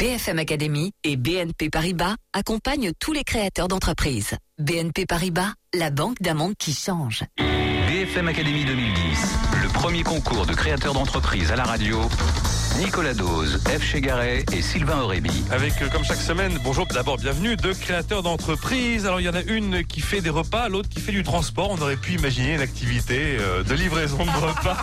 BFM Academy et BNP Paribas accompagnent tous les créateurs d'entreprises. BNP Paribas, la banque d'un qui change. BFM Academy 2010, le premier concours de créateurs d'entreprises à la radio. Nicolas Dose, F. Chegaray et Sylvain Aurébi. Avec, euh, comme chaque semaine, bonjour, d'abord bienvenue, deux créateurs d'entreprises. Alors, il y en a une qui fait des repas, l'autre qui fait du transport. On aurait pu imaginer une activité euh, de livraison de repas.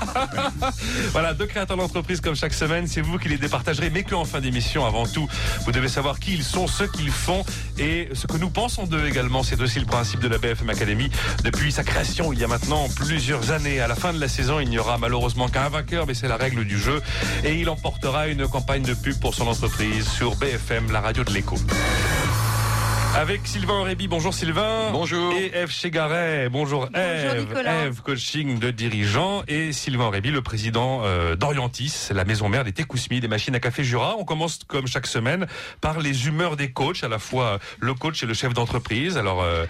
voilà, deux créateurs d'entreprises comme chaque semaine. C'est vous qui les départagerez, mais qu'en fin d'émission, avant tout, vous devez savoir qui ils sont, ce qu'ils font et ce que nous pensons d'eux également. C'est aussi le principe de la BFM Academy. Depuis sa création, il y a maintenant plusieurs années, à la fin de la saison, il n'y aura malheureusement qu'un vainqueur, mais c'est la règle du jeu. Et il emportera une campagne de pub pour son entreprise sur BFM, la radio de l'écho. Avec Sylvain Aurébi, bonjour Sylvain. Bonjour. Et Eve Chegaray, bonjour Eve. Nicolas. Eve, coaching de dirigeants. Et Sylvain Aurébi, le président euh, d'Orientis, la maison mère des Tekousmi, des machines à café Jura. On commence comme chaque semaine par les humeurs des coachs, à la fois le coach et le chef d'entreprise. Alors, euh,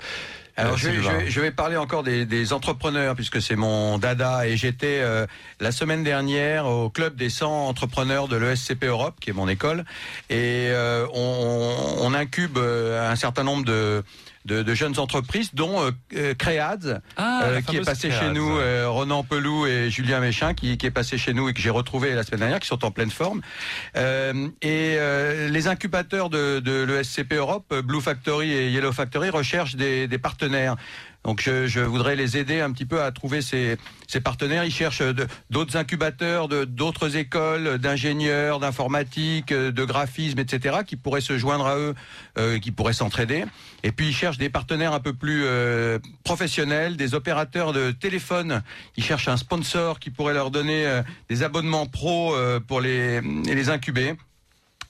Alors euh, je, vais- Sylvain. je vais, je vais parler encore des, des entrepreneurs puisque c'est mon dada et j'étais euh, la semaine dernière au club des 100 entrepreneurs de l'ESCP Europe qui est mon école et euh, on, on incube euh, un certain nombre de de, de jeunes entreprises, dont euh, euh, Créads, Ah, euh, qui est passé Créads. chez nous, euh, Ronan Pelou et Julien Méchin, qui, qui est passé chez nous et que j'ai retrouvé la semaine dernière, qui sont en pleine forme. Euh, et euh, les incubateurs de, de l'ESCP Europe, Blue Factory et Yellow Factory, recherchent des, des partenaires. Donc je, je voudrais les aider un petit peu à trouver ces, partenaires. Ils cherchent de- d'autres incubateurs, d'autres écoles, d'ingénieurs, d'informatique, euh, de graphisme, etc., qui pourraient se joindre à eux, euh, qui pourraient s'entraider. Et puis ils cherchent des partenaires un peu plus euh, professionnels, des opérateurs de téléphone. Ils cherchent un sponsor qui pourrait leur donner euh, des abonnements pro euh, pour les, les incuber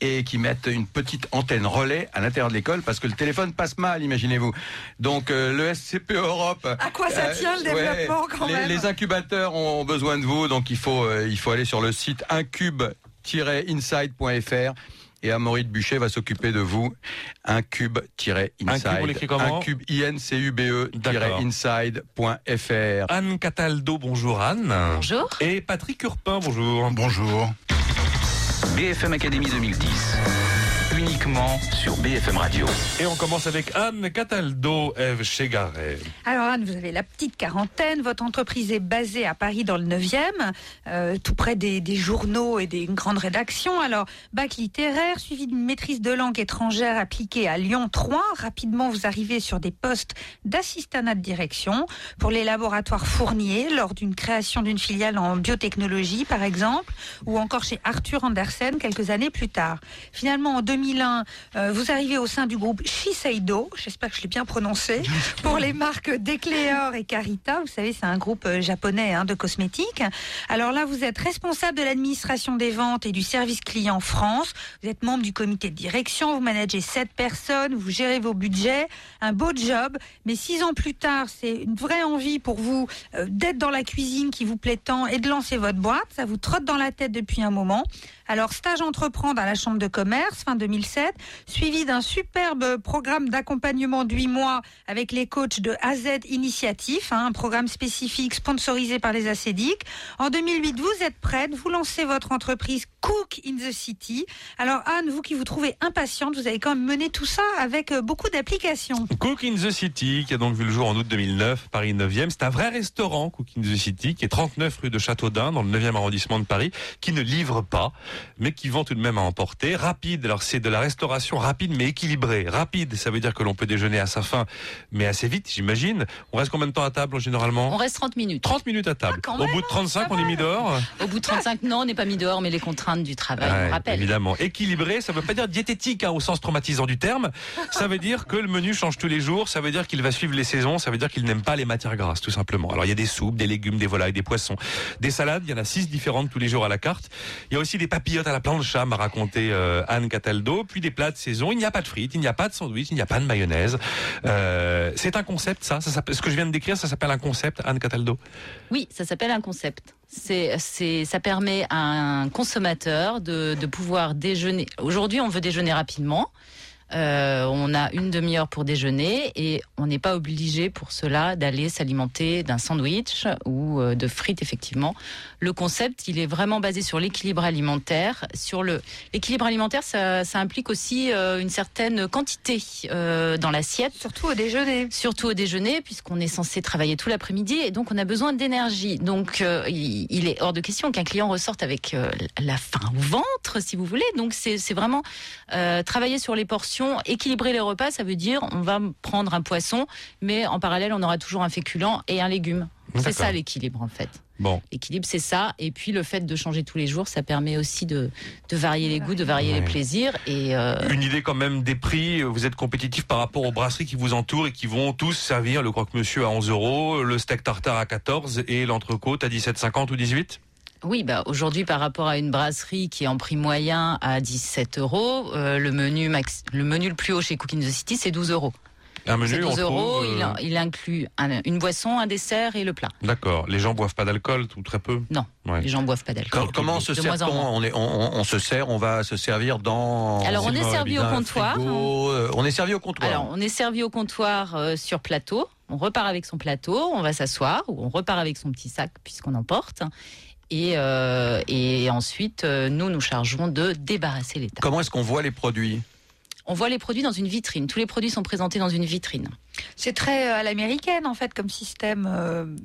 et qui mettent une petite antenne relais à l'intérieur de l'école parce que le téléphone passe mal, imaginez-vous. Donc euh, le SCP Europe. À quoi ça tient, le développement, quand les, même les incubateurs ont besoin de vous, donc il faut euh, il faut aller sur le site incube-inside.fr. Et Amaury de Buchet va s'occuper de vous. On l'écrit comment Incube, D'accord. I-N-C-U-B-E-inside.fr. Anne Cataldo, bonjour Anne. Bonjour. Et Patrick Urpin, bonjour. Bonjour. BFM Academy 2010. Uniquement sur BFM Radio. Et on commence avec Anne Cataldo, Eve Chegaray. Alors Anne, vous avez la petite quarantaine. Votre entreprise est basée à Paris dans le 9e, euh, tout près des, des journaux et des grandes rédactions. Alors, bac littéraire, suivi d'une maîtrise de langue étrangère appliquée à Lyon 3. Rapidement, vous arrivez sur des postes d'assistanat de direction pour les laboratoires Fournier lors d'une création d'une filiale en biotechnologie, par exemple, ou encore chez Arthur Andersen quelques années plus tard. Finalement, en 2001, euh, vous arrivez au sein du groupe Shiseido, j'espère que je l'ai bien prononcé, pour les marques Decléor et Carita. Vous savez, c'est un groupe euh, japonais hein, de cosmétiques. Alors là, vous êtes responsable de l'administration des ventes et du service client France. Vous êtes membre du comité de direction, vous managez sept personnes, vous gérez vos budgets. Un beau job, mais six ans plus tard, c'est une vraie envie pour vous euh, d'être dans la cuisine qui vous plaît tant et de lancer votre boîte. Ça vous trotte dans la tête depuis un moment. Alors, stage entreprendre à la Chambre de commerce, fin 2007, suivi d'un superbe programme d'accompagnement de 8 mois avec les coachs de AZ Initiative, hein, un programme spécifique sponsorisé par les ACEDIC. En 2008, vous êtes prête, vous lancez votre entreprise Cook in the City. Alors, Anne, vous qui vous trouvez impatiente, vous avez quand même mené tout ça avec euh, beaucoup d'applications. Cook in the City, qui a donc vu le jour en août 2009, Paris 9e. C'est un vrai restaurant, Cook in the City, qui est 39 rue de Châteaudun, dans le 9e arrondissement de Paris, qui ne livre pas, mais qui vend tout de même à emporter. Rapide, alors c'est de la restauration rapide mais équilibrée. Rapide, ça veut dire que l'on peut déjeuner à sa faim, mais assez vite, j'imagine. On reste combien de temps à table, généralement On reste 30 minutes. 30 minutes à table. Ah, Au même, bout de 35, on est mis dehors Au bout de 35, non, on n'est pas mis dehors, mais les contraintes du travail, Ouais, on rappelle. Évidemment. Équilibré, ça veut pas dire diététique hein, au sens traumatisant du terme. Ça veut dire que le menu change tous les jours. Ça veut dire qu'il va suivre les saisons. Ça veut dire qu'il n'aime pas les matières grasses, tout simplement. Alors il y a des soupes, des légumes, des volailles, des poissons, des salades. Il y en a six différentes tous les jours à la carte. Il y a aussi des papillotes à la plancha, m'a raconté euh, Anne Cataldo. Puis des plats de saison. Il n'y a pas de frites, il n'y a pas de sandwich, il n'y a pas de mayonnaise. Euh, c'est un concept, ça. ce que je viens de décrire, ça s'appelle un concept, Anne Cataldo? Oui, ça s'appelle un concept. C'est, c'est, ça permet à un consommateur de, de pouvoir déjeuner. Aujourd'hui, on veut déjeuner rapidement. Euh, on a une demi-heure pour déjeuner et on n'est pas obligé pour cela d'aller s'alimenter d'un sandwich ou euh, de frites effectivement. Le concept, il est vraiment basé sur l'équilibre alimentaire. Sur le l'équilibre alimentaire, ça, ça implique aussi euh, une certaine quantité dans l'assiette. Surtout au déjeuner. Surtout au déjeuner, puisqu'on est censé travailler tout l'après-midi et donc on a besoin d'énergie. Donc il, est hors de question qu'un client ressorte avec la faim au ventre, si vous voulez. Donc c'est c'est vraiment euh, travailler sur les portions, équilibrer les repas. Ça veut dire on va prendre un poisson, mais en parallèle on aura toujours un féculent et un légume. C'est ça l'équilibre en fait. Bon. L'équilibre, c'est ça. Et puis le fait de changer tous les jours, ça permet aussi de, de varier les goûts, de varier Ouais. les plaisirs. Et euh, Une idée quand même des prix. Vous êtes compétitif par rapport aux brasseries qui vous entourent et qui vont tous servir le croque-monsieur à 11 euros, le steak tartare à 14 et l'entrecôte à 17,50 ou 18 oui, bah aujourd'hui, par rapport à une brasserie qui est en prix moyen à 17 euros, euh, le menu max, le menu le plus haut chez Cooking the City, c'est 12 euros. Un menu, on 12 euros. trouve, euh, il inclut un- une boisson, un dessert et le plat. D'accord. Les gens boivent pas d'alcool, ou très peu? Non, Ouais. les gens boivent pas d'alcool. Com- Comment se on, est- on, on- on se sert, on va se servir dans. Alors, on est servi au comptoir. frigo, euh, on est servi au comptoir. Alors, on est servi au comptoir euh, sur plateau. On repart avec son plateau, on va s'asseoir, ou on repart avec son petit sac puisqu'on emporte. Et, euh, et ensuite, euh, nous nous chargeons de débarrasser les tables. Comment est-ce qu'on voit les produits On voit les produits dans une vitrine. Tous les produits sont présentés dans une vitrine. C'est très euh, à l'américaine en fait comme système.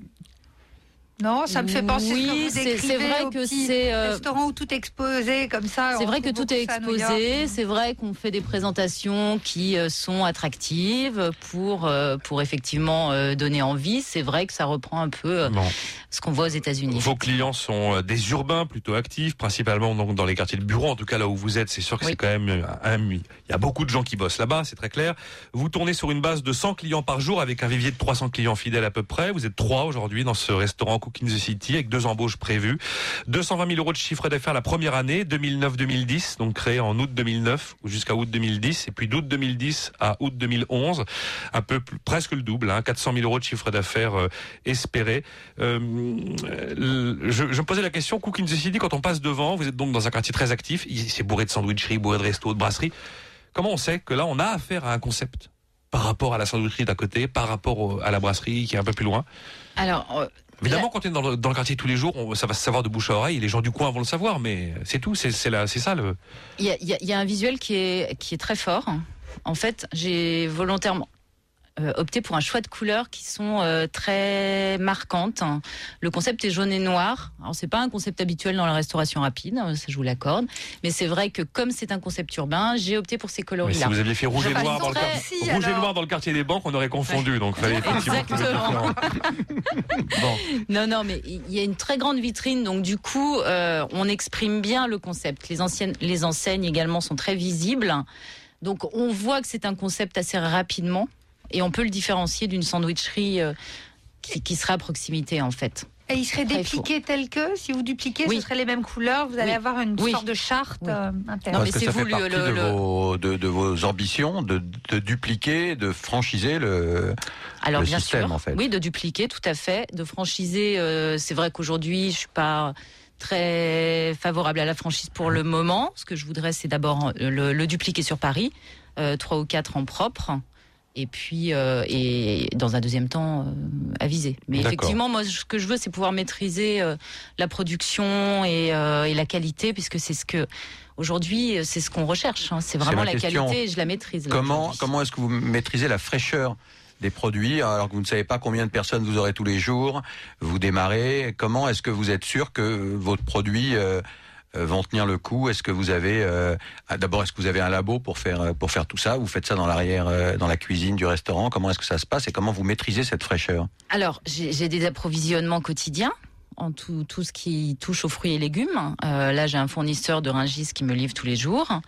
Non, ça me fait penser Oui, ce que vous c'est- vrai au que petit c'est, euh, restaurant où tout est exposé comme ça. C'est vrai que tout est exposé. C'est vrai qu'on fait des présentations qui euh, sont attractives pour euh, pour effectivement donner envie. C'est vrai que ça reprend un peu Bon. ce qu'on voit aux États-Unis. Vos clients sont des urbains plutôt actifs, principalement donc dans les quartiers de bureau. En tout cas, là où vous êtes, c'est sûr que Oui. c'est quand même un, il y a beaucoup de gens qui bossent là-bas, c'est très clair. Vous tournez sur une base de 100 clients par jour avec un vivier de 300 clients fidèles à peu près. Vous êtes trois aujourd'hui dans ce restaurant Cooking City avec deux embauches prévues. 220 000 euros de chiffre d'affaires la première année, 2009-2010, donc créé en août 2009 jusqu'à août 2010, et puis d'août 2010 à août 2011, un peu presque le double, hein, 400 000 euros de chiffre d'affaires euh, espéré. Euh, euh, je, me posais la question, Cooking the City, quand on passe devant, vous êtes donc dans un quartier très actif, c'est bourré de sandwicheries, bourré de restos, de brasseries. Comment on sait que là, on a affaire à un concept par rapport à la sandwicherie d'à côté, par rapport à la brasserie qui est un peu plus loin? Alors, euh, Évidemment, quand on est dans le, dans le quartier tous les jours, on- ça va se savoir de bouche à oreille. Les gens du coin vont le savoir, mais c'est tout. C'est c'est là, c'est ça le. il y y a un visuel qui est qui est très fort. En fait, j'ai volontairement euh, opté pour un choix de couleurs qui sont euh, très marquantes. Le concept est jaune et noir. Alors c'est pas un concept habituel dans la restauration rapide, euh, ça je vous l'accorde, mais c'est vrai que comme c'est un concept urbain, j'ai opté pour ces Mais si vous aviez fait rouge et noir dans le Si, rouge et noir dans le quartier des banques, on aurait confondu. Donc fallait Exactement. Bon. Non, non, mais il y a une très grande vitrine, donc du coup, euh, on exprime bien le concept. Les anciennes, les enseignes également sont très visibles, donc on voit que c'est un concept assez rapidement, et on peut le différencier d'une sandwicherie euh, qui, qui sera à proximité en fait. Et il serait dépliqué tel que si vous dupliquez, Oui. ce serait les mêmes couleurs. Vous allez Oui. avoir une Oui. sorte de charte Oui. euh, Non, interne. mais Est-ce que c'est ça fait voulu, partie le- de, le- Vos, de, de vos ambitions de, de dupliquer, de franchiser le. Alors Le bien système, sûr, en fait. oui, de dupliquer, tout à fait, de franchiser. euh, c'est vrai qu'aujourd'hui, je suis pas très favorable à la franchise pour le moment. Ce que je voudrais, c'est d'abord le, le dupliquer sur Paris, euh, trois ou quatre en propre. Et puis, euh, et dans un deuxième temps, euh, aviser. Mais effectivement, moi, ce que je veux, c'est pouvoir maîtriser euh, la production et, et la qualité, puisque c'est ce que aujourd'hui, c'est ce qu'on recherche. hein. C'est vraiment la question. qualité et je la maîtrise. là, Comment, comment est-ce que vous maîtrisez la fraîcheur des produits alors que vous ne savez pas combien de personnes vous aurez tous les jours Vous démarrez? Comment est-ce que vous êtes sûr que votre produit vont tenir le coup. Est-ce que vous avez euh, ah, d'abord est-ce que vous avez un labo pour faire euh, pour faire tout ça Vous faites ça dans l'arrière, euh, dans la cuisine du restaurant? Comment est-ce que ça se passe et comment vous maîtrisez cette fraîcheur? Alors, j'ai des approvisionnements quotidiens en tout, tout ce qui touche aux fruits et légumes. Euh, là, j'ai un fournisseur de Ringis qui me livre tous les jours.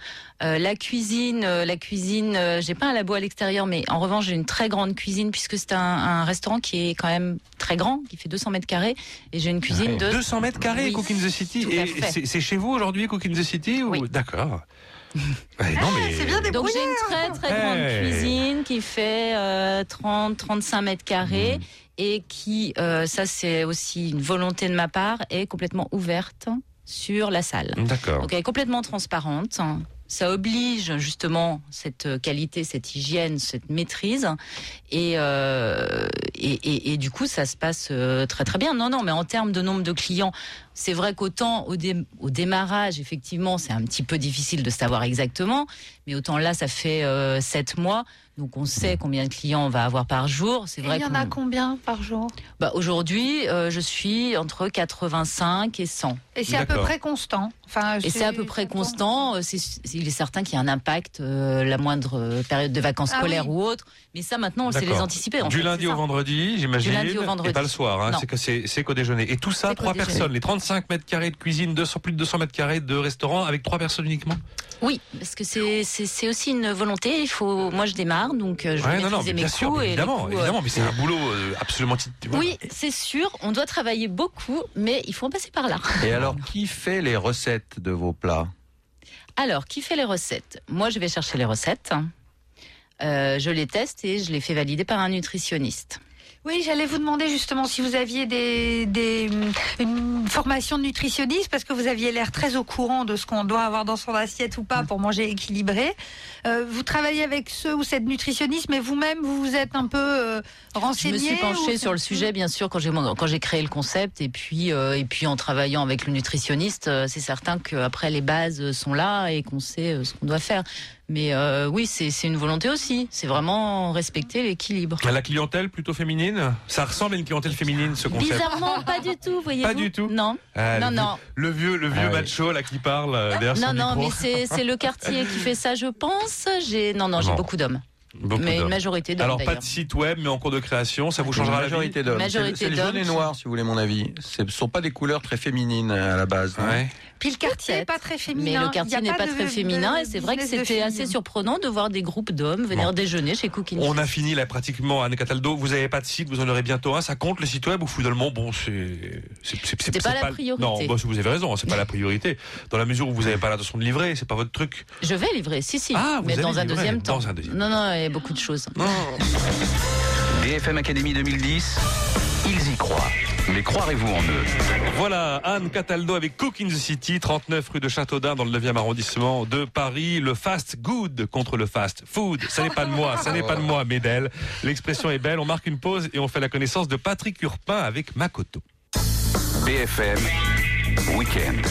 Euh, la cuisine, euh, la cuisine, euh, j'ai pas un labo à l'extérieur, mais en revanche, j'ai une très grande cuisine puisque c'est un, un restaurant qui est quand même très grand, qui fait 200 mètres carrés, et j'ai une cuisine de 200 mètres carrés, Oui, Cooking the City. Et c'est chez vous aujourd'hui, Cooking the City ou... Oui. D'accord. Ouais, non, mais... c'est bien des- Donc j'ai une très très grande cuisine qui fait euh, 30 35 mètres carrés et qui euh, ça c'est aussi une volonté de ma part est complètement ouverte sur la salle. D'accord. Donc elle est complètement transparente. ça oblige justement cette qualité, cette hygiène, cette maîtrise, et, euh, et, et, et, du coup ça se passe euh, très très bien. Non, non, mais en termes de nombre de clients, c'est vrai qu'autant au, dé au, démarrage, effectivement, c'est un petit peu difficile de savoir exactement, mais autant là, ça fait euh, sept mois. Donc on sait combien de clients on va avoir par jour. C'est vrai. Il y en a combien par jour? Bah, Aujourd'hui, euh, je suis entre 85 et 100. Et c'est à peu près constant. Enfin, et c'est à peu près constant. C'est, il est certain qu'il y a un impact euh, la moindre période de vacances ah scolaires oui. ou autre. Mais ça, maintenant, on sait les anticiper. En du fait, lundi au vendredi, j'imagine. Du lundi au vendredi. Et pas le soir. Hein, c'est que c'est, c'est qu'au déjeuner. Et tout ça, trois personnes. Les 35 mètres carrés de cuisine, 200, plus de 200 mètres carrés de restaurant avec trois personnes uniquement? Oui, parce que c'est, c'est, c'est aussi une volonté. Il faut. Moi, je démarre, donc euh, je ouais, vais non, mes bien coûts sûr, et évidemment, évidemment, euh, mais c'est un boulot euh, absolument. Oui, c'est sûr. On doit travailler beaucoup, mais il faut en passer par là. Et alors, qui fait les recettes? De vos plats Alors, qui fait les recettes? Moi, je vais chercher les recettes. Euh, je les teste et je les fais valider par un nutritionniste. Oui, j'allais vous demander justement si vous aviez des, des, une formation de nutritionniste, parce que vous aviez l'air très au courant de ce qu'on doit avoir dans son assiette ou pas pour manger équilibré. Euh, vous travaillez avec ceux ou cette nutritionniste, mais vous-même, vous vous êtes un peu euh, renseigné Je me suis penchée ou... sur le sujet, bien sûr, quand j'ai quand j'ai créé le concept, et puis euh, et puis en travaillant avec le nutritionniste, euh, c'est certain qu'après les bases sont là et qu'on sait euh, ce qu'on doit faire. Mais euh, oui, c'est une volonté aussi. C'est vraiment respecter l'équilibre. La clientèle plutôt féminine? Ça ressemble à une clientèle féminine, ce concept? Bizarrement, pas du tout, voyez-vous. Pas du tout? Non. Ah, non, le, non. Le vieux, le vieux Ah, oui. macho là qui parle euh, derrière Non, son non, micro. mais c'est le quartier qui fait ça, je pense. J'ai non, non, j'ai Bon. beaucoup d'hommes. Beaucoup mais une majorité d'hommes Alors pas de site web, mais en cours de création, ça vous changera la majorité d'hommes. C'est Majorité c'est le jaune d'hommes et noir, si vous voulez mon avis. Ce ne sont pas des couleurs très féminines à la base. hein. Ouais. Puis le quartier n'est pas très féminin. Mais le quartier n'est pas de- très de féminin et c'est vrai que c'était assez surprenant de voir des groupes d'hommes venir Bon. déjeuner chez Cooking. On a fini là pratiquement Anne Cataldo. Vous n'avez pas de site, vous en aurez bientôt un. Ça compte le site web ou finalement bon c'est c'est pas la priorité. Non, bah, vous avez raison, c'est pas la priorité. Dans la mesure où vous n'avez pas l'intention de livrer, c'est pas votre truc. Je vais livrer, si, si, Ah, vous mais dans un deuxième temps. dans un deuxième Non, non, il y a beaucoup de choses. Non. BFM Academy 2010, ils y croient. Mais croirez-vous en eux Voilà, Anne Cataldo avec Cook in the City, 39 rue de Châteaudun dans le 9e arrondissement de Paris. Le fast good contre le fast food. Ça n'est pas de moi, ça n'est pas de moi, mais d'elle. L'expression est belle. On marque une pause et on fait la connaissance de Patrick Urpin avec Makoto. BFM Weekend.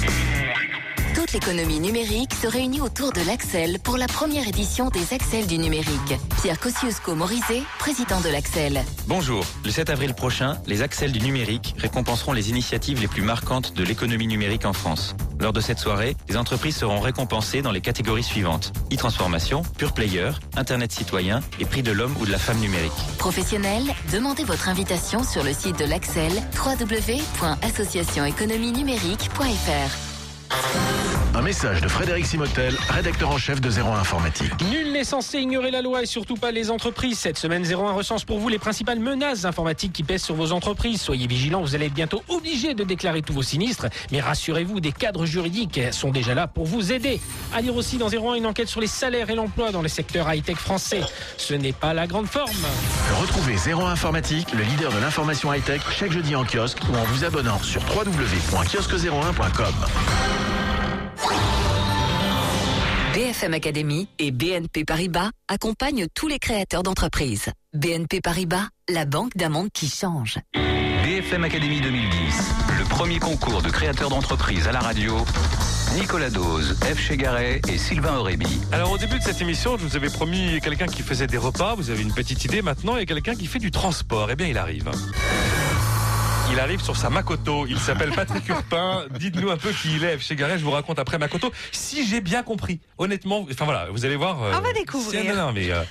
Toute l'économie numérique se réunit autour de l'Axel pour la première édition des Axels du numérique. Pierre Kosciusko-Morizet, président de l'Axel. Bonjour. Le 7 avril prochain, les Axels du numérique récompenseront les initiatives les plus marquantes de l'économie numérique en France. Lors de cette soirée, les entreprises seront récompensées dans les catégories suivantes. E-transformation, pure player, internet citoyen et prix de l'homme ou de la femme numérique. Professionnels, demandez votre invitation sur le site de l'Axel www.associationéconomie-numérique.fr. Un message de Frédéric Simotel, rédacteur en chef de 01 Informatique. Nul n'est censé ignorer la loi et surtout pas les entreprises. Cette semaine 01 recense pour vous les principales menaces informatiques qui pèsent sur vos entreprises. Soyez vigilants, vous allez être bientôt obligés de déclarer tous vos sinistres. Mais rassurez-vous, des cadres juridiques sont déjà là pour vous aider. À lire aussi dans 01 une enquête sur les salaires et l'emploi dans les secteurs high-tech français. Ce n'est pas la grande forme. Retrouvez 01 Informatique, le leader de l'information high-tech, chaque jeudi en kiosque ou en vous abonnant sur www.kiosque01.com. BFM Academy et BNP Paribas accompagnent tous les créateurs d'entreprises. BNP Paribas, la banque d'un monde qui change. BFM Academy 2010, le premier concours de créateurs d'entreprise à la radio. Nicolas Dose, F. Chegaray et Sylvain Aurébi. Alors au début de cette émission, je vous avais promis quelqu'un qui faisait des repas. Vous avez une petite idée maintenant et quelqu'un qui fait du transport. Eh bien, il arrive. Il arrive sur sa Makoto. Il s'appelle Patrick Urpin. Dites-nous un peu qui il est. Chez Garret, je vous raconte après Makoto. Si j'ai bien compris, honnêtement, enfin voilà, vous allez voir. euh, On va découvrir. Non, non, mais euh,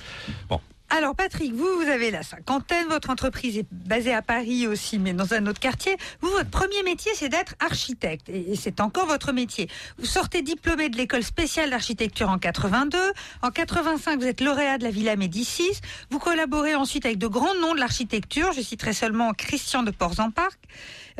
bon. Alors Patrick, vous, vous avez la cinquantaine, votre entreprise est basée à Paris aussi, mais dans un autre quartier. Vous, votre premier métier, c'est d'être architecte, et c'est encore votre métier. Vous sortez diplômé de l'école spéciale d'architecture en 82. En 85, vous êtes lauréat de la Villa Médicis. Vous collaborez ensuite avec de grands noms de l'architecture. Je citerai seulement Christian de Ports-en-Parc.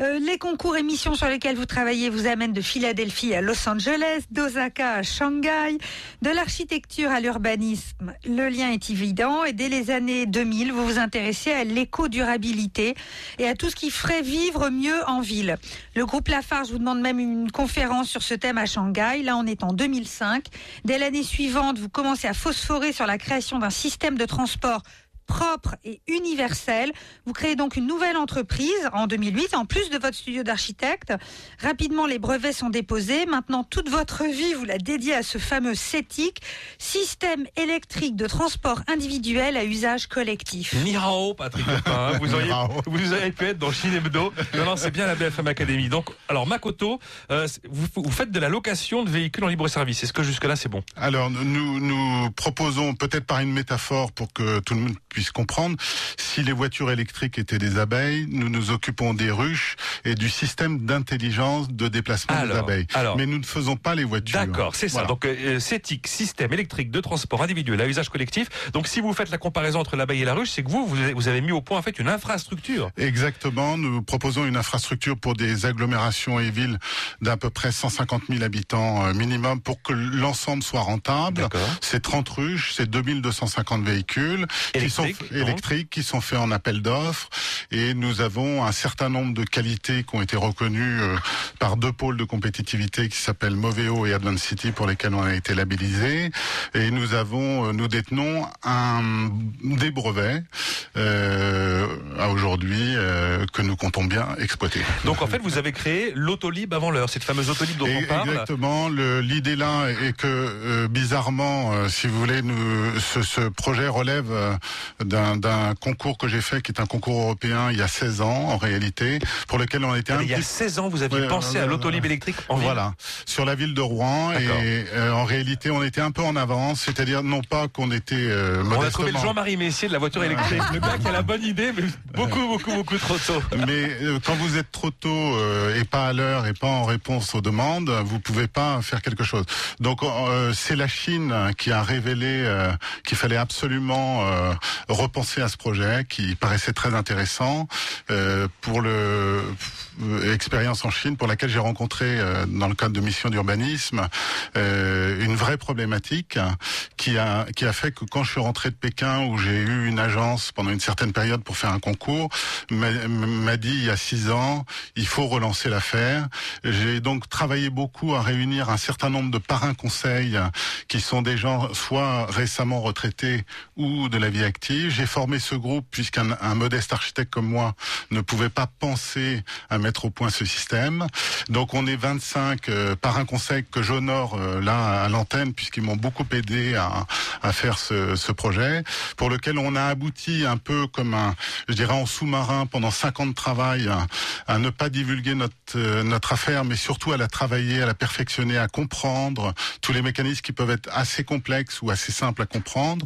Euh, les concours et missions sur lesquels vous travaillez vous amènent de Philadelphie à Los Angeles, d'Osaka à Shanghai, de l'architecture à l'urbanisme. Le lien est évident et dès les années 2000, vous vous intéressez à l'éco-durabilité et à tout ce qui ferait vivre mieux en ville. Le groupe Lafarge vous demande même une conférence sur ce thème à Shanghai. Là, on est en 2005. Dès l'année suivante, vous commencez à phosphorer sur la création d'un système de transport propre et universel. Vous créez donc une nouvelle entreprise en 2008, en plus de votre studio d'architecte. Rapidement, les brevets sont déposés. Maintenant, toute votre vie, vous la dédiez à ce fameux CETIC, système électrique de transport individuel à usage collectif. Ni hao, Patrick hein. vous, auriez, vous auriez pu être dans Chine Hebdo. Non, non, c'est bien la BFM Academy. Donc, alors, Makoto, euh, vous, vous faites de la location de véhicules en libre service. Est-ce que jusque-là, c'est bon? Alors, nous, nous proposons, peut-être par une métaphore pour que tout le monde puisse comprendre, si les voitures électriques étaient des abeilles, nous nous occupons des ruches et du système d'intelligence de déplacement des Alors, abeilles. alors. Mais nous ne faisons pas les voitures. D'accord, c'est ça. Voilà. Donc, euh, CETIC, système électrique de transport individuel à usage collectif. Donc, si vous faites la comparaison entre l'abeille et la ruche, c'est que vous, vous avez- mis au point, en fait, une infrastructure. Exactement, nous proposons une infrastructure pour des agglomérations et villes d'à peu près 150 000 habitants euh, minimum pour que l'ensemble soit rentable. C'est 30 ruches, c'est 2250 véhicules qui sont Électriques, électriques, qui sont faits en appel d'offres et nous avons un certain nombre de qualités qui ont été reconnues euh, par deux pôles de compétitivité qui s'appellent Moveo et Advanced City pour lesquels on a été labellisés et nous avons, euh, nous détenons un, des brevets euh, à aujourd'hui euh, que nous comptons bien exploiter. Donc, en fait, vous avez créé l'autolib avant l'heure, cette fameuse autolib dont Et- on parle. Exactement. L'idée là est que euh, bizarrement, euh, si vous voulez, nous, ce, ce projet relève d'un d'un concours que j'ai fait, qui est un concours européen il y a 16 ans en réalité, pour lequel on a été un Il y a petit 16 ans, vous aviez Ouais, pensé à l'autolib électrique en ville. voilà, sur la ville de Rouen. Et euh, en réalité, on était un peu en avance, c'est-à-dire non pas qu'on était euh, On a trouvé le Jean-Marie Messier de la voiture électrique. Le gars qui a la bonne idée, mais beaucoup, beaucoup, beaucoup trop tôt. Mais euh, quand vous êtes trop tôt euh, et pas à l'heure et pas en réponse aux demandes, vous pouvez pas faire quelque chose. Donc euh, c'est la Chine qui a révélé euh, qu'il fallait absolument euh, repenser à ce projet qui paraissait très intéressant euh, pour le expérience en Chine pour laquelle j'ai rencontré euh, dans le cadre de missions d'urbanisme euh, une vraie problématique qui a qui a fait que quand je suis rentré de Pékin où j'ai eu une agence pendant une certaine période pour faire un concours m'a dit il y a six ans il faut relancer l'affaire. J'ai donc travaillé beaucoup à réunir un certain nombre de parrains conseils qui sont des gens soit récemment retraités ou de la vie active. J'ai formé ce groupe puisqu'un un modeste architecte comme moi ne pouvait pas penser à mettre au point ce système. Donc on est 25 euh, parrains conseils que j'honore euh, là à l'antenne puisqu'ils m'ont beaucoup aidé à, à faire ce, ce projet pour lequel on a abouti un peu comme un, je dirais en sous-marin pendant cinq ans de travail à, à ne pas divulguer notre euh, notre affaire, mais surtout à la travailler, à la perfectionner, à comprendre tous les mécanismes qui peuvent être assez complexes ou assez simples à comprendre.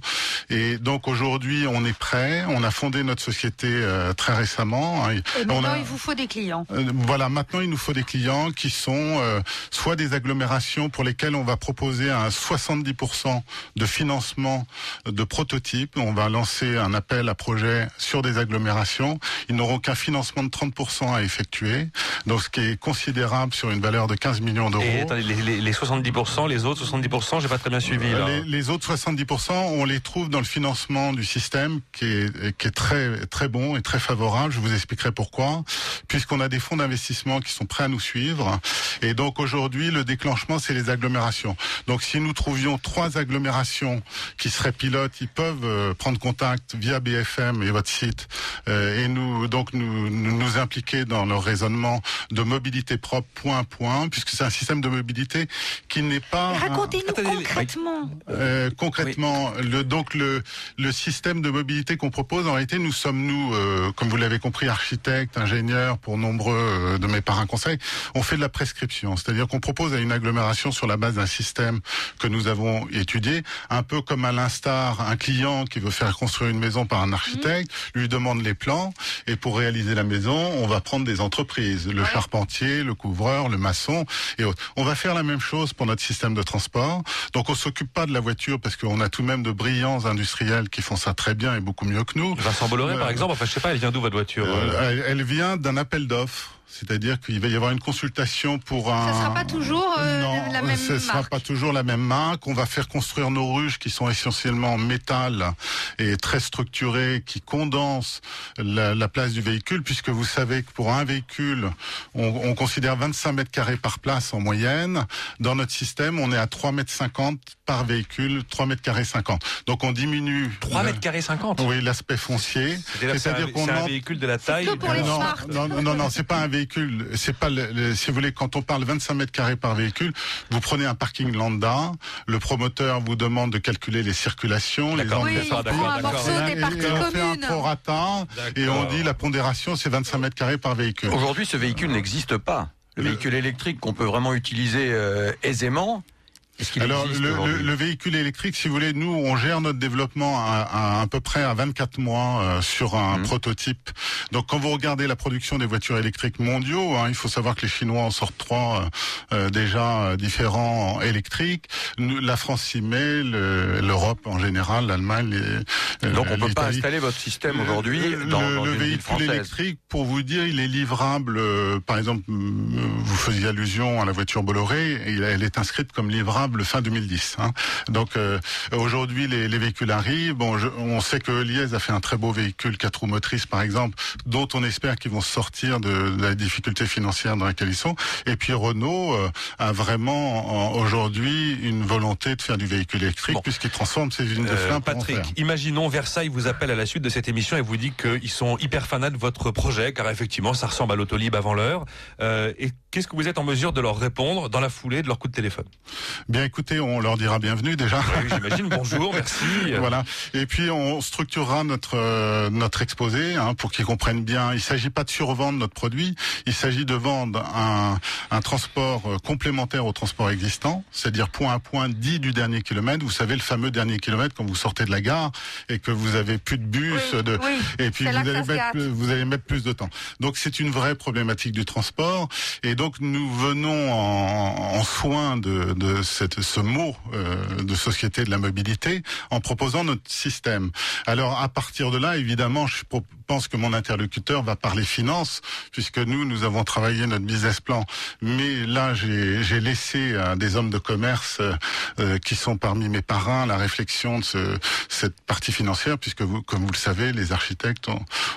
Et donc aujourd'hui, on est prêt. On a fondé notre société euh, très récemment. hein. On maintenant, a- il vous faut des clients. Euh, Voilà, maintenant il nous faut des clients qui sont euh, soit des agglomérations pour lesquelles on va proposer un 70% de financement de prototypes. On va lancer un appel à projet sur des agglomérations. Ils n'auront qu'un financement de 30% à effectuer, donc ce qui est considérable sur une valeur de 15 millions d'euros. Et attendez, les, les- les 70%, les autres 70%, j'ai pas très bien suivi. Là. Les, les autres 70%, on les trouve dans le financement du système qui est, qui est très, très bon et très favorable. Je vous expliquerai pourquoi. Puisqu'on a des fonds d'investissement qui sont prêts à nous suivre. Et donc aujourd'hui, le déclenchement, c'est les agglomérations. Donc si nous trouvions trois agglomérations qui seraient pilotes, ils peuvent euh, prendre contact via BFM et votre site euh, et nous donc nous, nous nous impliquer dans leur raisonnement de mobilité propre point point, puisque c'est un système de mobilité qui n'est pas Racontez-nous concrètement. euh, concrètement, le, donc le, le système de mobilité qu'on propose, en réalité, nous sommes nous, euh, comme vous l'avez compris, architectes, ingénieurs, pour nombreux euh, de mes parrains conseils, on fait de la prescription, c'est-à-dire qu'on propose à une agglomération sur la base d'un système que nous avons étudié, un peu comme à l'instar un client qui veut faire construire une maison par un architecte, lui demande les plans, et pour réaliser la maison, on va prendre des entreprises, le charpentier, le couvreur, le maçon et autres. On va faire la même chose pour notre système de transport. Donc on s'occupe pas de la voiture parce qu'on a tout de même de brillants industriels qui font ça très bien et beaucoup mieux que nous. Vincent Bolloré, par Euh, exemple, enfin, je sais pas, elle vient d'où votre voiture Euh, euh elle, elle vient d'un appel d'offres. off C'est-à-dire qu'il va y avoir une consultation pour un. Ça sera pas toujours euh, non, la même ce ne sera marque. pas toujours la même marque. On va faire construire nos ruches qui sont essentiellement en métal et très structurées, qui condensent la, la place du véhicule, puisque vous savez que pour un véhicule, on, on considère 25 mètres carrés par place en moyenne. Dans notre système, on est à 3 mètres 50 par véhicule, 3 mètres carrés 50. Donc on diminue. 3 le- mètres carrés 50 Oui, l'aspect foncier. C'est-à-dire qu'on c'est un véhicule de la taille. que pour les Smart. non, non, non, non, c'est pas un véhicule. C'est pas, le, le- si vous voulez, quand on parle 25 mètres carrés par véhicule, vous prenez un parking lambda. Le promoteur vous demande de calculer les circulations, les angles Oui, prend sortie. un d'accord. morceau Et- des et on fait un prorata et on dit la pondération c'est 25 mètres carrés par véhicule. Aujourd'hui, ce véhicule n'existe pas. Le Le- véhicule électrique qu'on peut vraiment utiliser euh, aisément. Est-ce Alors le, le, véhicule électrique, si vous voulez, nous on gère notre développement à, à, à peu près à 24 mois euh, sur un Mhm. prototype. Donc quand vous regardez la production des voitures électriques mondiaux, hein, il faut savoir que les Chinois en sortent trois euh, euh, déjà euh, différents en électriques. Nous, la France s'y met, le- l'Europe en général, l'Allemagne. les- Donc euh, on peut pas installer votre système aujourd'hui Le- dans, le, dans le une véhicule française. électrique, pour vous dire, il est livrable. euh, par exemple, vous faisiez allusion à la voiture Bolloré, elle est inscrite comme livrable fin 2010. hein. Donc euh, aujourd'hui, les, les véhicules arrivent. Bon, je- on sait que Liège a fait un très beau véhicule quatre roues motrices, par exemple, dont on espère qu'ils vont sortir de, de la difficulté financière dans laquelle ils sont. Et puis Renault euh, a vraiment en- aujourd'hui une volonté de faire du véhicule électrique, Bon. puisqu'il transforme ses usines de Euh, en Patrick, imaginons Versailles vous appelle à la suite de cette émission et vous dit qu'ils sont hyper fanats de votre projet, car effectivement, ça ressemble à l'autolib avant l'heure. Euh, et qu'est-ce que vous êtes en mesure de leur répondre dans la foulée de leur coup de téléphone? Bien écoutez, on leur dira bienvenue déjà. Oui, j'imagine. Bonjour, merci. Voilà. Et puis on structurera notre euh, notre exposé hein, pour qu'ils comprennent bien. Il s'agit pas de survendre notre produit. Il s'agit de vendre un, un transport euh, complémentaire au transport existant, c'est-à-dire point à point dit du dernier kilomètre. Vous savez le fameux dernier kilomètre quand vous sortez de la gare et que vous avez plus de bus, Oui, de oui. et puis vous allez mettre vous allez mettre plus de temps. Donc c'est une vraie problématique du transport et donc nous venons en, en soin de, de cette, ce mot euh, de société de la mobilité en proposant notre système. Alors à partir de là, évidemment, je pense que mon interlocuteur va parler finance puisque nous nous avons travaillé notre business plan. Mais là, j'ai laissé à des hommes de commerce euh, euh, qui sont parmi mes parrains la réflexion de ce, cette partie financière puisque vous, comme vous le savez, les architectes,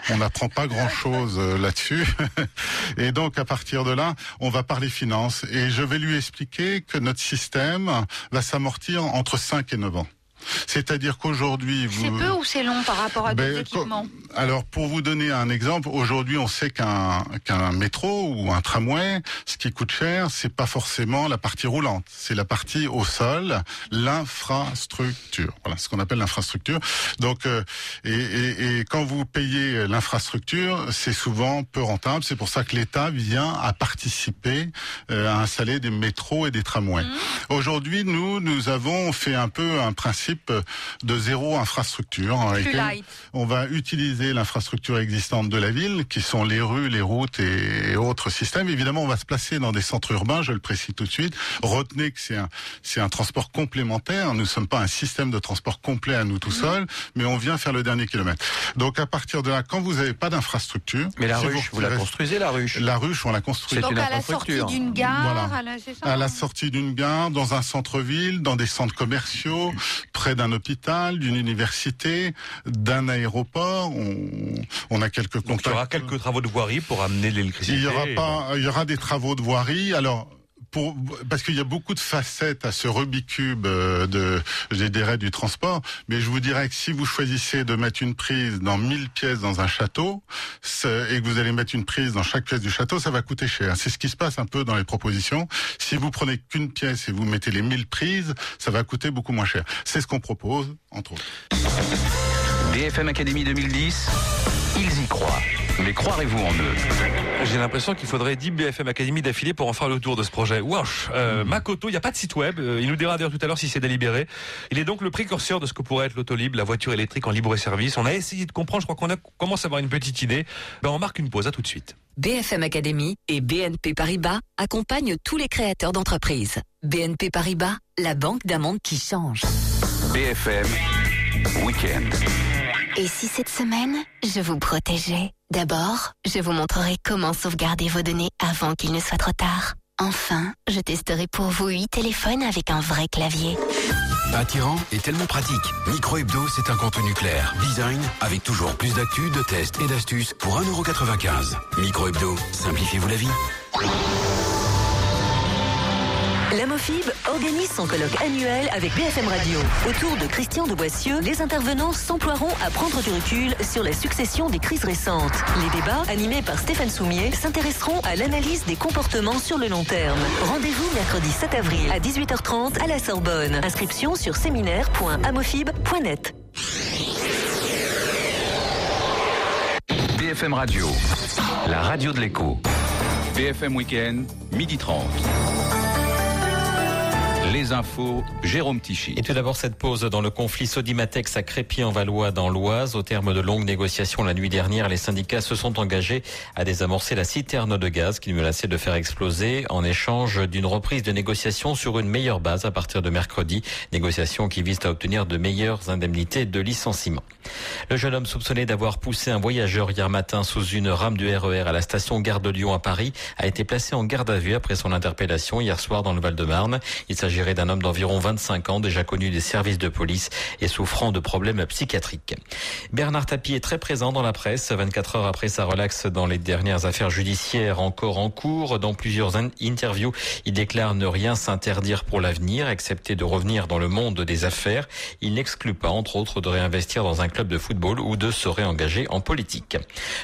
on n'apprend pas grand chose là-dessus. Et donc à partir de là, on va parler finance et je vais lui expliquer que notre système va s'amortir entre 5 et 9 ans. C'est-à-dire qu'aujourd'hui, vous... C'est peu ou c'est long par rapport à Ben, d'autres équipements Alors, pour vous donner un exemple, aujourd'hui, on sait qu'un qu'un métro ou un tramway, ce qui coûte cher, c'est pas forcément la partie roulante, c'est la partie au sol, l'infrastructure. Voilà, ce qu'on appelle l'infrastructure. Donc, euh, et, et, et quand vous payez l'infrastructure, c'est souvent peu rentable. C'est pour ça que l'État vient à participer euh, à installer des métros et des tramways. Aujourd'hui, nous, nous avons fait un peu un principe de zéro infrastructure. en Plus réalité. light. On va utiliser l'infrastructure existante de la ville, qui sont les rues, les routes et, et autres systèmes. Évidemment, on va se placer dans des centres urbains, je le précise tout de suite. Retenez que c'est un, c'est un transport complémentaire. Nous ne sommes pas un système de transport complet à nous tout seuls, mais on vient faire le dernier kilomètre. Donc à partir de là, quand vous n'avez pas d'infrastructure... Mais la si ruche, vous la retirez- construisez la ruche La ruche, on la construit. C'est Donc une à la sortie d'une gare, Voilà. à la- À la sortie d'une gare, dans un centre-ville, dans des centres commerciaux, près d'un hôpital, d'une université, d'un aéroport. On, on a quelques Donc, il y aura quelques travaux de voirie pour amener l'électricité. Il y aura pas, il y aura des travaux de voirie. Alors. Pour, parce qu'il y a beaucoup de facettes à ce Rubik's Cube euh, de, je dirais, du transport, mais je vous dirais que si vous choisissez de mettre une prise dans 1000 pièces dans un château, et que vous allez mettre une prise dans chaque pièce du château, ça va coûter cher. C'est ce qui se passe un peu dans les propositions. Si vous prenez qu'une pièce et vous mettez les 1000 prises, ça va coûter beaucoup moins cher. C'est ce qu'on propose, entre autres. BFM Academy 2010, ils y croient. Mais croirez-vous en eux J'ai l'impression qu'il faudrait 10 BFM Academy d'affilée pour en faire le tour de ce projet. Wesh euh, Makoto, il n'y a pas de site web. Euh, il nous dira d'ailleurs tout à l'heure si c'est délibéré. Il est donc le précurseur de ce que pourrait être l'autolib, la voiture électrique en libre service. On a essayé de comprendre, je crois qu'on commence à avoir une petite idée. Ben, on marque une pause, à tout de suite. BFM Academy et BNP Paribas accompagnent tous les créateurs d'entreprises. BNP Paribas, la banque d'un monde qui change. BFM Weekend. Et si cette semaine, je vous protégeais? D'abord, je vous montrerai comment sauvegarder vos données avant qu'il ne soit trop tard. Enfin, je testerai pour vous 8 téléphones avec un vrai clavier. Attirant et tellement pratique. Micro Hebdo, c'est un contenu clair. Design avec toujours plus d'actu, de tests et d'astuces pour 1,95€. Micro Hebdo, simplifiez-vous la vie. La Mofib organise son colloque annuel avec BFM Radio. Autour de Christian de Boissieu, les intervenants s'emploieront à prendre du recul sur la succession des crises récentes. Les débats, animés par Stéphane Soumier, s'intéresseront à l'analyse des comportements sur le long terme. Rendez-vous mercredi 7 avril à 18h30 à la Sorbonne. Inscription sur séminaire.amofib.net. BFM Radio, la radio de l'écho. BFM Weekend, midi 30. Les infos, Jérôme Tichy. Et tout d'abord, cette pause dans le conflit Sodimatex à Crépy-en-Valois dans l'Oise. Au terme de longues négociations la nuit dernière, les syndicats se sont engagés à désamorcer la citerne de gaz qui menaçait de faire exploser en échange d'une reprise de négociations sur une meilleure base à partir de mercredi. Négociations qui visent à obtenir de meilleures indemnités de licenciement. Le jeune homme soupçonné d'avoir poussé un voyageur hier matin sous une rame du RER à la station Gare de Lyon à Paris a été placé en garde à vue après son interpellation hier soir dans le Val-de-Marne. Il s'agit d'un homme d'environ 25 ans, déjà connu des services de police et souffrant de problèmes psychiatriques. Bernard Tapie est très présent dans la presse, 24 heures après sa relaxe dans les dernières affaires judiciaires encore en cours. Dans plusieurs interviews, il déclare ne rien s'interdire pour l'avenir, excepté de revenir dans le monde des affaires. Il n'exclut pas, entre autres, de réinvestir dans un club de football ou de se réengager en politique.